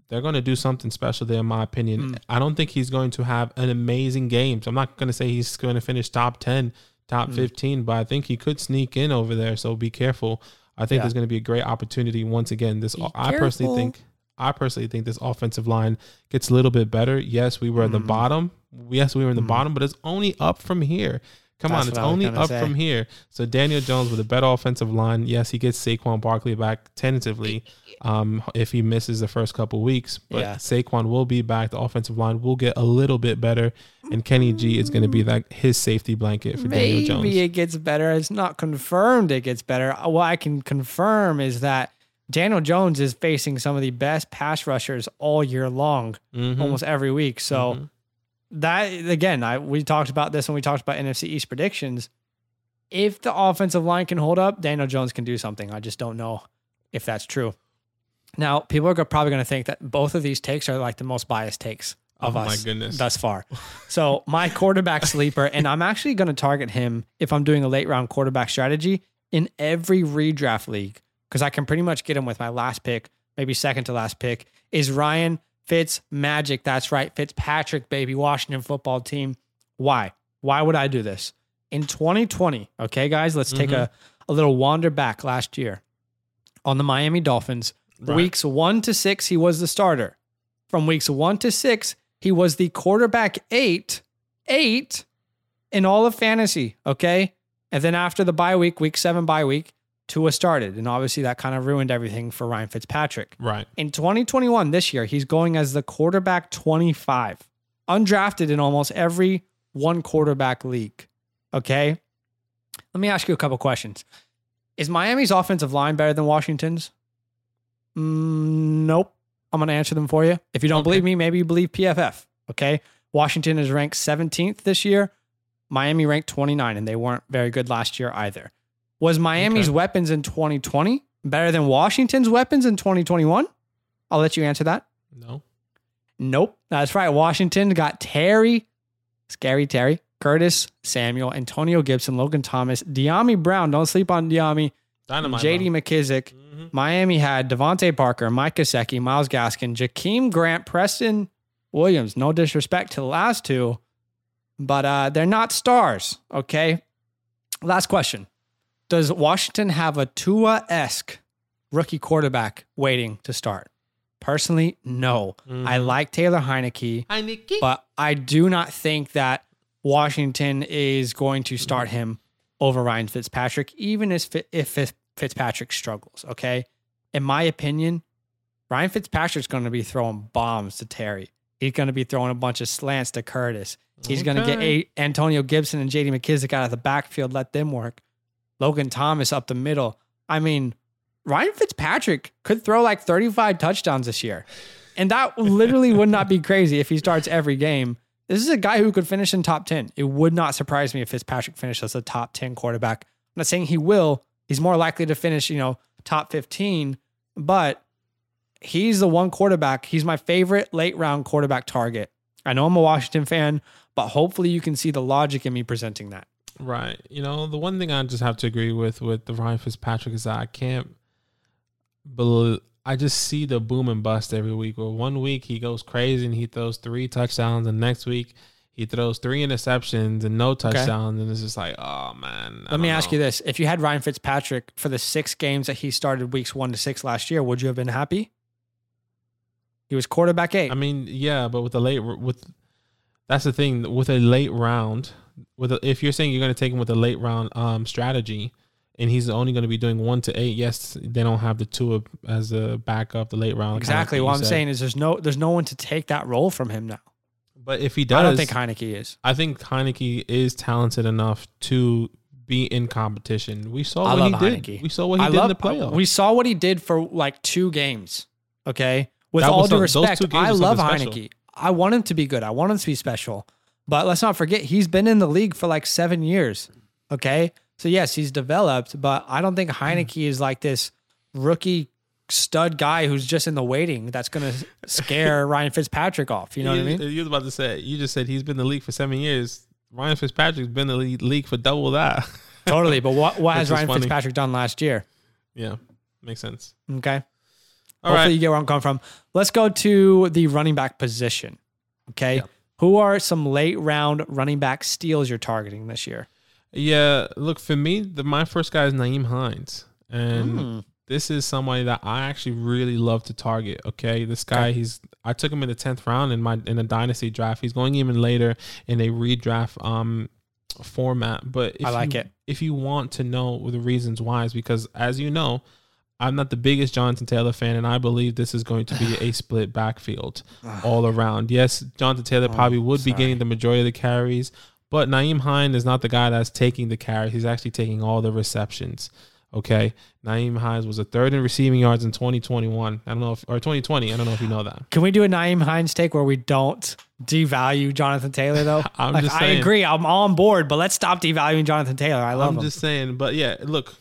[SPEAKER 3] they're going to do something special there, in my opinion.
[SPEAKER 1] Mm.
[SPEAKER 3] I don't think he's going to have an amazing game. So I'm not going to say he's going to finish top 10, top
[SPEAKER 1] Mm.
[SPEAKER 3] 15, but I think he could sneak in over there. So be careful. I think
[SPEAKER 1] Yeah.
[SPEAKER 3] there's going to be a great opportunity once again. This
[SPEAKER 1] Be
[SPEAKER 3] I personally think I personally think this offensive line gets a little bit better. Yes, we were at the
[SPEAKER 1] Mm.
[SPEAKER 3] bottom. Yes, we were in the
[SPEAKER 1] Mm.
[SPEAKER 3] bottom, but it's only up from here. Come
[SPEAKER 1] That's
[SPEAKER 3] on, it's
[SPEAKER 1] what I was
[SPEAKER 3] only up
[SPEAKER 1] say.
[SPEAKER 3] from here. So Daniel Jones with a better offensive line. Yes, he gets Saquon Barkley back tentatively. Um, if he misses the first couple weeks, but
[SPEAKER 1] Yeah.
[SPEAKER 3] Saquon will be back. The offensive line will get a little bit better, and Kenny G is going to be like his safety blanket for Daniel Jones.
[SPEAKER 1] Maybe it gets better. It's not confirmed it gets better. What I can confirm is that Daniel Jones is facing some of the best pass rushers all year long,
[SPEAKER 3] Mhm.
[SPEAKER 1] almost every week. So
[SPEAKER 3] Mhm.
[SPEAKER 1] That again, I we talked about this when we talked about NFC East predictions. If the offensive line can hold up, Daniel Jones can do something. I just don't know if that's true. Now, people are probably going to think that both of these takes are like the most biased takes of
[SPEAKER 3] Oh
[SPEAKER 1] us
[SPEAKER 3] my goodness.
[SPEAKER 1] thus far. So my quarterback sleeper, and I'm actually going to target him if I'm doing a late round quarterback strategy in every redraft league because I can pretty much get him with my last pick, maybe second to last pick, is Ryan Fitz Magic. That's right, Fitzpatrick, baby, Washington football team. Why? Why would I do this? In 2020, okay, guys, let's take mm-hmm. a, a little wander back last year on the Miami Dolphins.
[SPEAKER 3] Right.
[SPEAKER 1] Weeks one to six, he was the starter. From weeks one to six, he was the quarterback eight, eight in all of fantasy. Okay. And then after the bye week, week seven bye week, Tua started. And obviously that kind of ruined everything for Ryan Fitzpatrick.
[SPEAKER 3] Right.
[SPEAKER 1] In 2021, this year, he's going as the quarterback 25, undrafted in almost every one quarterback league. Okay. Let me ask you a couple questions. Is Miami's offensive line better than Washington's? Mm, nope. I'm going to answer them for you. If you don't
[SPEAKER 3] Okay.
[SPEAKER 1] believe me, maybe you believe PFF. Okay. Washington is ranked 17th this year. Miami ranked 29, and they weren't very good last year either. Was Miami's
[SPEAKER 3] Okay.
[SPEAKER 1] weapons in 2020 better than Washington's weapons in 2021? I'll let you answer that.
[SPEAKER 3] No.
[SPEAKER 1] Nope. That's right. Washington got Terry, scary Terry, Curtis, Samuel, Antonio Gibson, Logan Thomas, Dyami Brown. Don't sleep on Dyami.
[SPEAKER 3] Dynamite.
[SPEAKER 1] JD McKissic.
[SPEAKER 3] Mhm.
[SPEAKER 1] Miami had DeVante Parker, Mike Gesicki, Myles Gaskin, Jakeem Grant, Preston Williams. No disrespect to the last two, but uh, they're not stars. Okay. Last question: Does Washington have a Tua esque rookie quarterback waiting to start? Personally, no. I
[SPEAKER 3] Mhm.
[SPEAKER 1] like Taylor Heinicke,
[SPEAKER 3] Heinicke.
[SPEAKER 1] but I do not think that Washington is going to start him over Ryan Fitzpatrick, even if, if Fitzpatrick struggles. Okay. In my opinion, Ryan Fitzpatrick's going to be throwing bombs to Terry. He's going to be throwing a bunch of slants to Curtis. He's going to get Antonio Gibson and JD McKissic out of the backfield, let them work. Logan Thomas up the middle. I mean, Ryan Fitzpatrick could throw like 35 touchdowns this year. And that literally would not be crazy if he starts every game. This is a guy who could finish in top 10. It would not surprise me if Fitzpatrick finished as a top 10 quarterback. I'm not saying he will. He's more likely to finish, you know, top 15, but he's the one quarterback. He's my favorite late round quarterback target. I know I'm a Washington fan, but hopefully you can see the logic in me presenting that.
[SPEAKER 3] Right. You know, the one thing I just have to agree with with the Ryan Fitzpatrick is that I can't believe I just see the boom and bust every week. Where one week he goes crazy and he throws three touchdowns, and next week he throws three interceptions and no touchdowns, and it's just like, oh man.
[SPEAKER 1] Let me ask you this. If you had Ryan Fitzpatrick for the six games that he started weeks one to six last year, would you have been happy? He was quarterback eight.
[SPEAKER 3] I mean, yeah, but with the late with that's the thing with a late round. With a, if you're saying you're going to take him with a late round um strategy, and he's only going to be doing one to eight. Yes, they don't have the two as a backup, the late round. kind of
[SPEAKER 1] exactly. What I'm
[SPEAKER 3] said.
[SPEAKER 1] saying is there's no there's no one to take that role from him now.
[SPEAKER 3] But if he does,
[SPEAKER 1] I don't think Heinicke is.
[SPEAKER 3] I think Heinicke is talented enough to be in competition. We saw
[SPEAKER 1] I
[SPEAKER 3] what
[SPEAKER 1] love
[SPEAKER 3] he did.
[SPEAKER 1] Heinicke.
[SPEAKER 3] We saw what he
[SPEAKER 1] I
[SPEAKER 3] did
[SPEAKER 1] love
[SPEAKER 3] in the playoffs.
[SPEAKER 1] We saw what he did for like two games. Okay. With
[SPEAKER 3] That
[SPEAKER 1] all due
[SPEAKER 3] some-
[SPEAKER 1] respect, I love
[SPEAKER 3] something special.
[SPEAKER 1] Heinicke. I want him to be good. I want him to be special. But let's not forget, he's been in the league for like seven years. Okay. So yes, he's developed, but I don't think hmm. Heinicke is like this rookie stud guy who's just in the waiting that's gonna scare Ryan Fitzpatrick off. You know what I mean?
[SPEAKER 3] You was about to say. You just said he's been in the league for seven years. Ryan Fitzpatrick's been in the league- for double that.
[SPEAKER 1] Totally. But what, what has Ryan
[SPEAKER 3] funny.
[SPEAKER 1] Fitzpatrick done last year?
[SPEAKER 3] yeah, makes sense.
[SPEAKER 1] Okay.
[SPEAKER 3] All
[SPEAKER 1] Hopefully
[SPEAKER 3] right.
[SPEAKER 1] you get where I'm coming from. Let's go to the running back position. Okay.
[SPEAKER 3] Yeah.
[SPEAKER 1] Who are some late round running back steals you're targeting this year?
[SPEAKER 3] Yeah, look for me. The, my first guy is Nyheim Hines, and
[SPEAKER 1] Hmm.
[SPEAKER 3] this is somebody that I actually really love to target. Okay, this guy,
[SPEAKER 1] Okay.
[SPEAKER 3] he's I took him in the tenth round in my in a dynasty draft. He's going even later in a redraft um format. But if
[SPEAKER 1] I like
[SPEAKER 3] you,
[SPEAKER 1] it.
[SPEAKER 3] If you want to know the reasons why, is because as you know. I'm not the biggest Jonathan Taylor fan, and I believe this is going to be a split backfield all around. Yes, Jonathan Taylor oh, probably would be
[SPEAKER 1] Oh,
[SPEAKER 3] getting the majority of the carries, but Nyheim Hines is not the guy that's taking the carry. He's actually taking all the receptions. Okay. Nyheim Hines was a third in receiving yards in 2021. I don't know if, or 2020. I don't know if you know that.
[SPEAKER 1] Can we do a Nyheim Hines take where we don't devalue Jonathan Taylor though?
[SPEAKER 3] I'm
[SPEAKER 1] like,
[SPEAKER 3] just
[SPEAKER 1] I agree. I'm on board, but let's stop devaluing Jonathan Taylor. I love him.
[SPEAKER 3] I'm
[SPEAKER 1] him.
[SPEAKER 3] just saying. But yeah, look,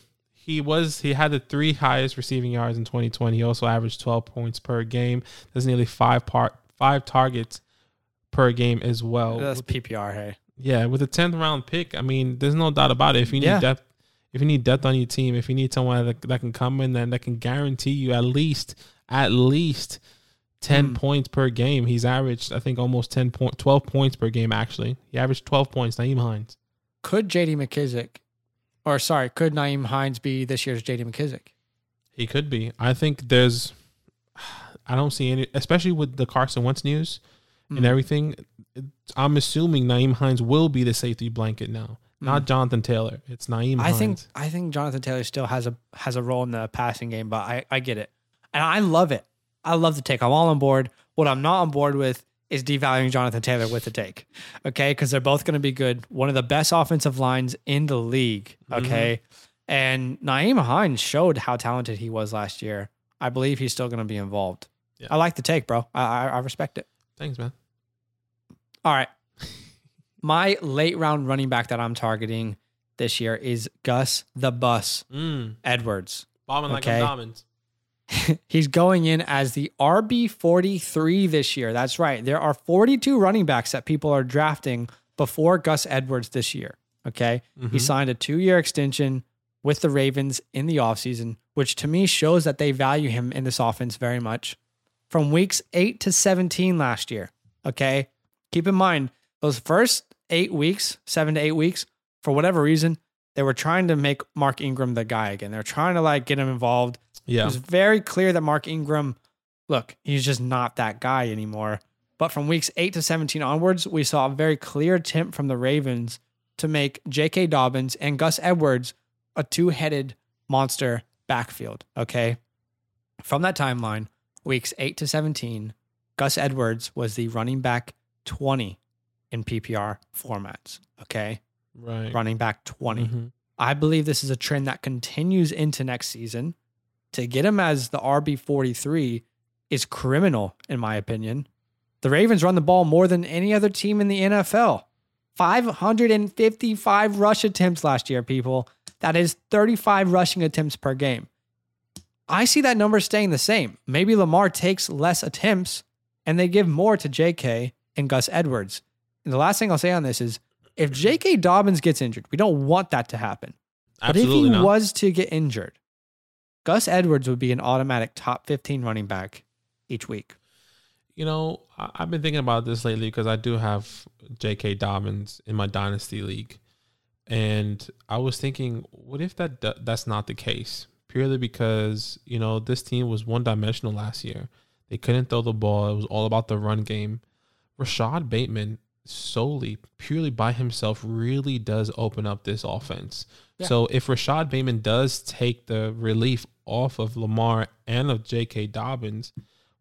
[SPEAKER 3] he was, he had the three highest receiving yards in 2020. He also averaged 12 points per game. That's nearly five part, five targets per game as well.
[SPEAKER 1] That's PPR. Hey,
[SPEAKER 3] Yeah, with a tenth round pick, I mean, there's no doubt about it. If you need
[SPEAKER 1] Yeah.
[SPEAKER 3] depth, if you need depth on your team, if you need someone that, that can come in and that can guarantee you at least at least ten
[SPEAKER 1] Mm.
[SPEAKER 3] points per game, he's averaged I think almost ten point, twelve points per game. Actually, he averaged twelve points. Nyheim Hines.
[SPEAKER 1] could JD McKissic, or sorry, could Nyheim Hines be this year's JD McKissic?
[SPEAKER 3] He could be. I think there's. I don't see any, especially with the Carson Wentz news and
[SPEAKER 1] Mm.
[SPEAKER 3] everything. I'm assuming Nyheim Hines will be the safety blanket now, not Jonathan Taylor. It's Nyheim.
[SPEAKER 1] Mm. I
[SPEAKER 3] Hines.
[SPEAKER 1] think I think Jonathan Taylor still has a has a role in the passing game, but I I get it, and I love it. I love the take. I'm all on board. What I'm not on board with is devaluing Jonathan Taylor with the take. Okay, because they're both going to be good. One of the best offensive lines in the league. Okay, and Nyheim Hines showed how talented he was last year. I believe he's still going to be involved.
[SPEAKER 3] Yeah.
[SPEAKER 1] I like the take, bro. I, I I respect it.
[SPEAKER 3] Thanks, man.
[SPEAKER 1] All right. My late round running back that I'm targeting this year is Gus the Bus
[SPEAKER 3] Mm.
[SPEAKER 1] Edwards.
[SPEAKER 3] Bombing like
[SPEAKER 1] Okay.
[SPEAKER 3] I'm diamonds.
[SPEAKER 1] He's going in as the RB43 this year. That's right. There are 42 running backs that people are drafting before Gus Edwards this year. Okay. He
[SPEAKER 3] Mhm.
[SPEAKER 1] signed a two year extension with the Ravens in the offseason, which to me shows that they value him in this offense very much. From weeks 8 to 17 last year. Okay. Keep in mind, those first eight weeks, seven to eight weeks, for whatever reason, they were trying to make Mark Ingram the guy again. They're trying to like get him involved. It
[SPEAKER 3] Yeah.
[SPEAKER 1] was very clear that Mark Ingram, look, he's just not that guy anymore. But from weeks 8 to 17 onwards, we saw a very clear attempt from the Ravens to make J.K. Dobbins and Gus Edwards a two headed monster backfield. Okay. From that timeline, weeks 8 to 17, Gus Edwards was the running back 20 in PPR formats. Okay.
[SPEAKER 3] Right.
[SPEAKER 1] Running back 20.
[SPEAKER 3] Mhm.
[SPEAKER 1] I believe this is a trend that continues into next season. To get him as the RB43 is criminal, in my opinion. The Ravens run the ball more than any other team in the NFL. 555 rush attempts last year, people. That is 35 rushing attempts per game. I see that number staying the same. Maybe Lamar takes less attempts and they give more to JK and Gus Edwards. And the last thing I'll say on this is if J.K. Dobbins gets injured, we don't want that to happen. But if he
[SPEAKER 3] not.
[SPEAKER 1] was to get injured, Gus Edwards would be an automatic top 15 running back each week.
[SPEAKER 3] you know, I've been thinking about this lately because I do have J.K. Dobbins in my dynasty league, and I was thinking, what if that that's not the case? Purely because you know this team was one dimensional last year. They couldn't throw the ball. It was all about the run game. Rashod Bateman solely, purely by himself, really does open up this offense.
[SPEAKER 1] Yeah.
[SPEAKER 3] So if Rashod Bateman does take the relief off of Lamar and of J.K. Dobbins,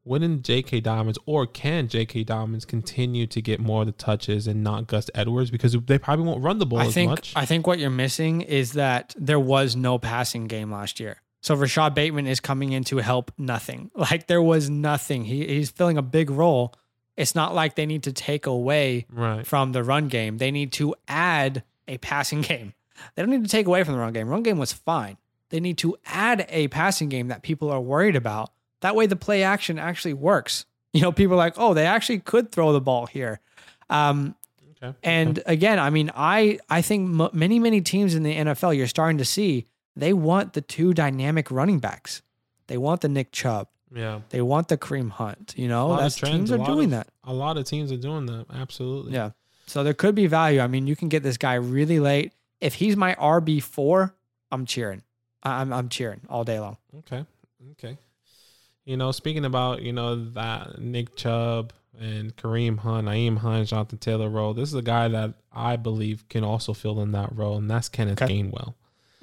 [SPEAKER 3] wouldn't J.K. Dobbins or can J.K. Dobbins continue to get more of the touches and not Gus Edwards because they probably won't run the ball
[SPEAKER 1] I
[SPEAKER 3] as
[SPEAKER 1] think
[SPEAKER 3] much?
[SPEAKER 1] I think what you're missing is that there was no passing game last year. So Rashod Bateman is coming in to help nothing. Like there was nothing. He he's filling a big role. It's not like they need to take away
[SPEAKER 3] right.
[SPEAKER 1] from the run game. They need to add a passing game. They don't need to take away from the run game. Run game was fine. They need to add a passing game that people are worried about. That way, the play action actually works. You know, people are like, oh, they actually could throw the ball here. Um,
[SPEAKER 3] Okay.
[SPEAKER 1] and again, I mean, I I think m- many many teams in the NFL you're starting to see they want the two dynamic running backs. They want the Nick Chubb.
[SPEAKER 3] Yeah.
[SPEAKER 1] They want the Kareem Hunt. You know, that's
[SPEAKER 3] trends,
[SPEAKER 1] teams are doing
[SPEAKER 3] of-
[SPEAKER 1] that.
[SPEAKER 3] A lot of teams are doing that. Absolutely.
[SPEAKER 1] Yeah. So there could be value. I mean, you can get this guy really late. If he's my RB four, I'm cheering. I'm I'm cheering all day long.
[SPEAKER 3] Okay. Okay. You know, speaking about, you know, that Nick Chubb and Kareem Hunt, Nyheim Hunt, Jonathan Taylor role, this is a guy that I believe can also fill in that role, and that's Kenneth
[SPEAKER 1] Okay.
[SPEAKER 3] Gainwell.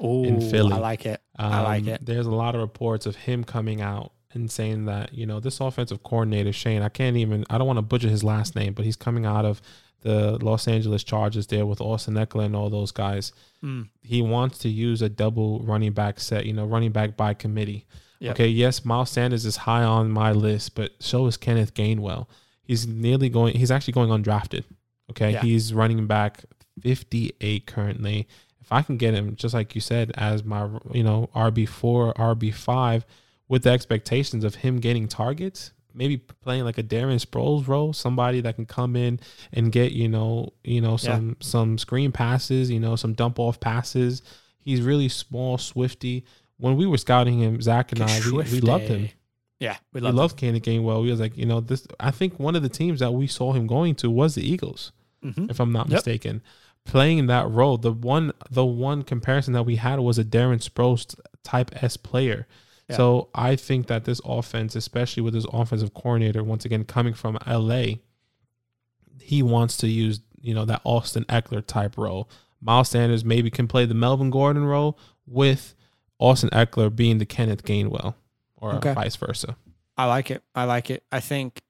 [SPEAKER 1] Ooh,
[SPEAKER 3] Philly.
[SPEAKER 1] I like it. I like
[SPEAKER 3] Um,
[SPEAKER 1] it.
[SPEAKER 3] There's a lot of reports of him coming out and saying that, you know, this offensive coordinator, Shane, I can't even, I don't want to butcher his last name, but he's coming out of the Los Angeles Chargers there with Austin Ekeler and all those guys.
[SPEAKER 1] Mm.
[SPEAKER 3] He wants to use a double running back set, you know, running back by committee.
[SPEAKER 1] Yep.
[SPEAKER 3] Okay, yes, Miles Sanders is high on my list, but so is Kenneth Gainwell. He's nearly going, he's actually going undrafted. Okay,
[SPEAKER 1] Yeah.
[SPEAKER 3] he's running back 58 currently. If I can get him, just like you said, as my, you know, RB4, RB5, with the expectations of him getting targets, maybe playing like a Darren Sproles role, somebody that can come in and get, you know, you know, some some screen passes, you know, some dump off passes. He's really small, swifty. When we were scouting him, Zach and I, we, we loved him.
[SPEAKER 1] Yeah, we loved,
[SPEAKER 3] We
[SPEAKER 1] love.
[SPEAKER 3] loved Kenneth Gainwell. We was like, you know, this. I think one of the teams that we saw him going to was the Eagles,
[SPEAKER 1] Mhm.
[SPEAKER 3] if I'm not
[SPEAKER 1] Yep.
[SPEAKER 3] mistaken. Playing that role, the one the one comparison that we had was a Darren Sproles type S player.
[SPEAKER 1] Yeah.
[SPEAKER 3] So I think that this offense, especially with his offensive coordinator, once again coming from LA, he wants to use you know that Austin Ekeler type role. Miles Sanders maybe can play the Melvin Gordon role with Austin Ekeler being the Kenneth Gainwell, or
[SPEAKER 1] Okay.
[SPEAKER 3] vice versa.
[SPEAKER 1] I like it. I like it. I think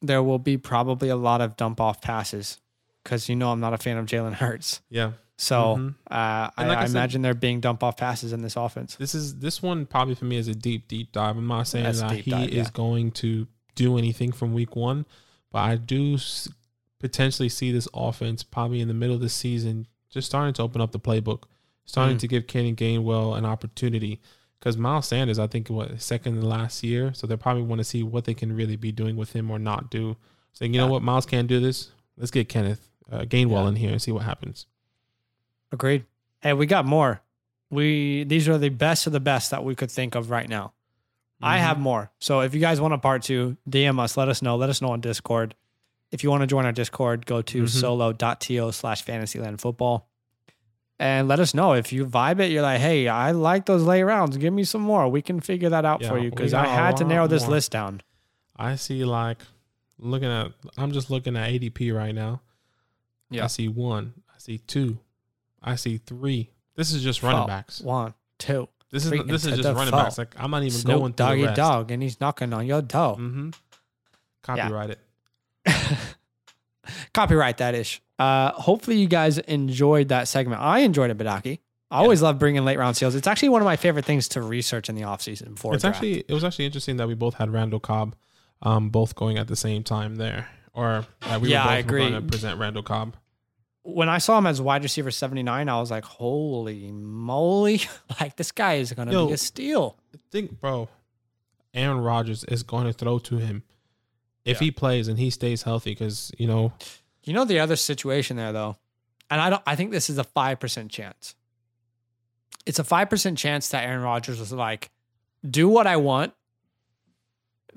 [SPEAKER 1] there will be probably a lot of dump off passes because you know I'm not a fan of Jalen Hurts.
[SPEAKER 3] Yeah.
[SPEAKER 1] So
[SPEAKER 3] Mhm.
[SPEAKER 1] uh, I,
[SPEAKER 3] like I
[SPEAKER 1] I
[SPEAKER 3] said-
[SPEAKER 1] imagine there being dump off passes in this offense.
[SPEAKER 3] This is this one probably for me is a deep deep dive. I'm not saying
[SPEAKER 1] That's
[SPEAKER 3] that he
[SPEAKER 1] dive,
[SPEAKER 3] is
[SPEAKER 1] yeah.
[SPEAKER 3] going to do anything from week one, but I do s- potentially see this offense probably in the middle of the season just starting to open up the playbook, starting
[SPEAKER 1] Mm.
[SPEAKER 3] to give Kenny Gainwell an opportunity. Because Miles Sanders, I think, what second to last year, so they probably want to see what they can really be doing with him or not do. Saying, you know what, Miles can't do this. Let's get Kenneth uh, Gainwell
[SPEAKER 1] Yeah.
[SPEAKER 3] in here and see what happens.
[SPEAKER 1] Agreed. Hey, we got more. We these are the best of the best that we could think of right now. I
[SPEAKER 3] Mm-hmm.
[SPEAKER 1] have more. So if you guys want a part two, DM us. Let us know. Let us know on Discord. If you want to join our Discord, go to
[SPEAKER 3] Mhm.
[SPEAKER 1] solo.to slash fantasyland football. And let us know if you vibe it. You're like, hey, I like those late rounds. Give me some more. We can figure that out
[SPEAKER 3] Yeah,
[SPEAKER 1] for you because I had to narrow this
[SPEAKER 3] more.
[SPEAKER 1] list down.
[SPEAKER 3] I see like looking at I'm just looking at ADP right now.
[SPEAKER 1] Yeah.
[SPEAKER 3] I see one, I see two, I see three. This is just running
[SPEAKER 1] Foul.
[SPEAKER 3] backs.
[SPEAKER 1] One, two.
[SPEAKER 3] This is this is just running
[SPEAKER 1] foul.
[SPEAKER 3] backs. Like I'm not even
[SPEAKER 1] Snoop
[SPEAKER 3] going through
[SPEAKER 1] doggy
[SPEAKER 3] the rest.
[SPEAKER 1] dog, and he's knocking on your door.
[SPEAKER 3] Mm-hmm. Copyright it.
[SPEAKER 1] Copyright that ish. Uh, hopefully you guys enjoyed that segment. I enjoyed it, Badaki. I always love bringing late round sales. It's actually one of my favorite things to research in the offseason before
[SPEAKER 3] It's actually it was actually interesting that we both had Randall Cobb, um, both going at the same time there, or that we
[SPEAKER 1] Yeah,
[SPEAKER 3] were both
[SPEAKER 1] I agree.
[SPEAKER 3] going to present Randall Cobb.
[SPEAKER 1] When I saw him as wide receiver 79, I was like, holy moly. like, this guy is going to be a steal.
[SPEAKER 3] Think, bro, Aaron Rodgers is going to throw to him if
[SPEAKER 1] Yeah.
[SPEAKER 3] he plays and he stays healthy. Because you know,
[SPEAKER 1] You know, the other situation there, though, and I don't, I think this is a 5% chance. It's a 5% chance that Aaron Rodgers was like, do what I want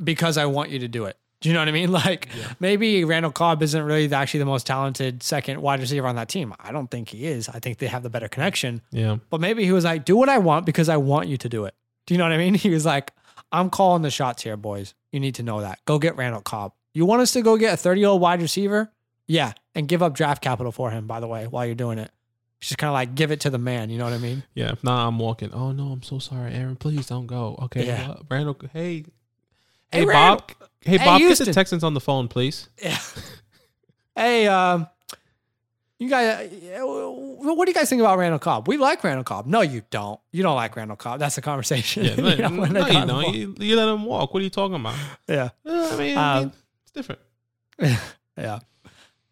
[SPEAKER 1] because I want you to do it. Do you know what I mean? Like,
[SPEAKER 3] Yeah.
[SPEAKER 1] maybe Randall Cobb isn't really actually the most talented second wide receiver on that team. I don't think he is. I think they have the better connection.
[SPEAKER 3] yeah,
[SPEAKER 1] But maybe he was like, do what I want because I want you to do it. Do you know what I mean? He was like, I'm calling the shots here, boys. You need to know that. Go get Randall Cobb. You want us to go get a 30 year old wide receiver? Yeah. And give up draft capital for him, by the way, while you're doing it. Just kind of like give it to the man. You know what I mean?
[SPEAKER 3] Yeah, if not, I'm walking. Oh no, I'm so sorry, Aaron. Please don't go. Okay,
[SPEAKER 1] Yeah.
[SPEAKER 3] Randall. Hey,
[SPEAKER 1] Hey,
[SPEAKER 3] hey, Bob. Hey,
[SPEAKER 1] Hey,
[SPEAKER 3] Bob. Get
[SPEAKER 1] Houston.
[SPEAKER 3] the Texans on the phone, please.
[SPEAKER 1] Yeah. hey, um, you guys, uh, what do you guys think about Randall Cobb? We like Randall Cobb. No, you don't. You don't like Randall Cobb. That's the conversation.
[SPEAKER 3] Yeah,
[SPEAKER 1] You
[SPEAKER 3] no,
[SPEAKER 1] know,
[SPEAKER 3] no, you You, you let him walk. What are you talking about?
[SPEAKER 1] Yeah.
[SPEAKER 3] Uh, I mean, I
[SPEAKER 1] Um,
[SPEAKER 3] mean, it's different.
[SPEAKER 1] yeah.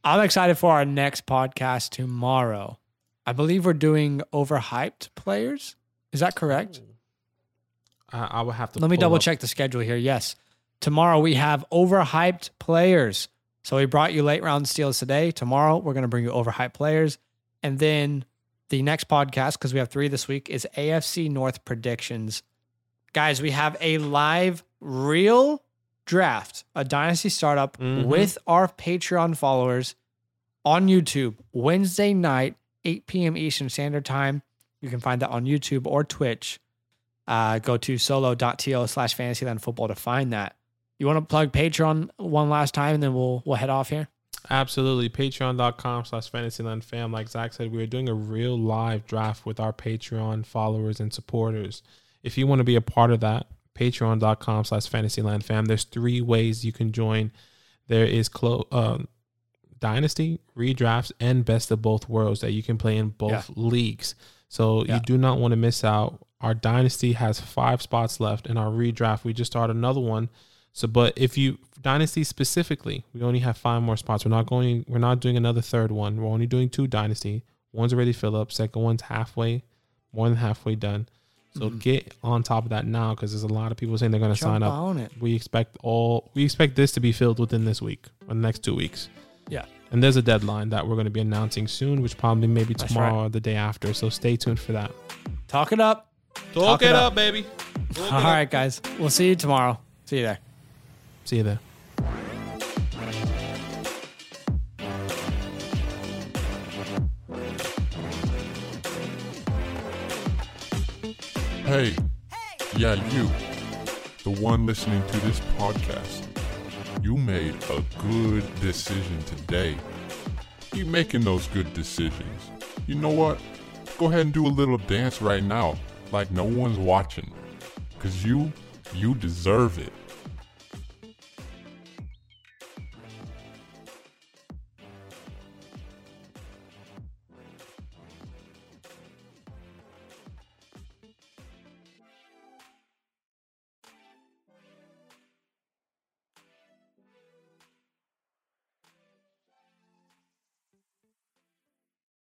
[SPEAKER 1] I'm excited for our next podcast tomorrow. I believe we're doing overhyped players. Is that correct?
[SPEAKER 3] I, I would have to.
[SPEAKER 1] Let me double
[SPEAKER 3] up.
[SPEAKER 1] check the schedule here. Yes. Tomorrow we have overhyped players. So we brought you late round steals today. Tomorrow we're going to bring you overhyped players. And then the next podcast, because we have three this week, is AFC North predictions. guys, we have a live real draft, a dynasty startup
[SPEAKER 3] Mhm.
[SPEAKER 1] with our Patreon followers on YouTube Wednesday night, 8 p.m. Eastern Standard Time. You can find that on YouTube or Twitch. Uh, go to solo.to slash fantasyland football to find that. You want to plug Patreon one last time and then we'll we'll head off here?
[SPEAKER 3] Absolutely. Patreon.com slash Fantasyland fam. Like Zach said, we are doing a real live draft with our Patreon followers and supporters. If you want to be a part of that, patreon.com slash Fantasyland fam. There's three ways you can join. There is clo- um, Dynasty, redrafts, and best of both worlds that you can play in both
[SPEAKER 1] Yeah.
[SPEAKER 3] leagues. So
[SPEAKER 1] Yeah.
[SPEAKER 3] you do not want to miss out. Our Dynasty has five spots left, and our redraft, we just started another one. So, but if you dynasty specifically, we only have five more spots. We're not going. We're not doing another third one. We're only doing two dynasty. One's already filled up. Second one's halfway, more than halfway done. So
[SPEAKER 1] Mhm.
[SPEAKER 3] get on top of that now because there's a lot of people saying they're going to sign up.
[SPEAKER 1] on it.
[SPEAKER 3] We expect all. We expect this to be filled within this week or the next two weeks.
[SPEAKER 1] Yeah.
[SPEAKER 3] And there's a deadline that we're going to be announcing soon, which probably maybe
[SPEAKER 1] That's
[SPEAKER 3] tomorrow or the day after. So stay tuned for that.
[SPEAKER 1] Talk it up.
[SPEAKER 3] Talk,
[SPEAKER 1] it
[SPEAKER 3] it
[SPEAKER 1] up.
[SPEAKER 3] up, baby. Talk it
[SPEAKER 1] All
[SPEAKER 3] up.
[SPEAKER 1] guys. We'll see you tomorrow. See you there.
[SPEAKER 3] See you there.
[SPEAKER 2] Hey, yeah, you, the one listening to this podcast, you made a good decision today. Keep making those good decisions. You know what? Go ahead and do a little dance right now, like no one's watching. Because you, you deserve it.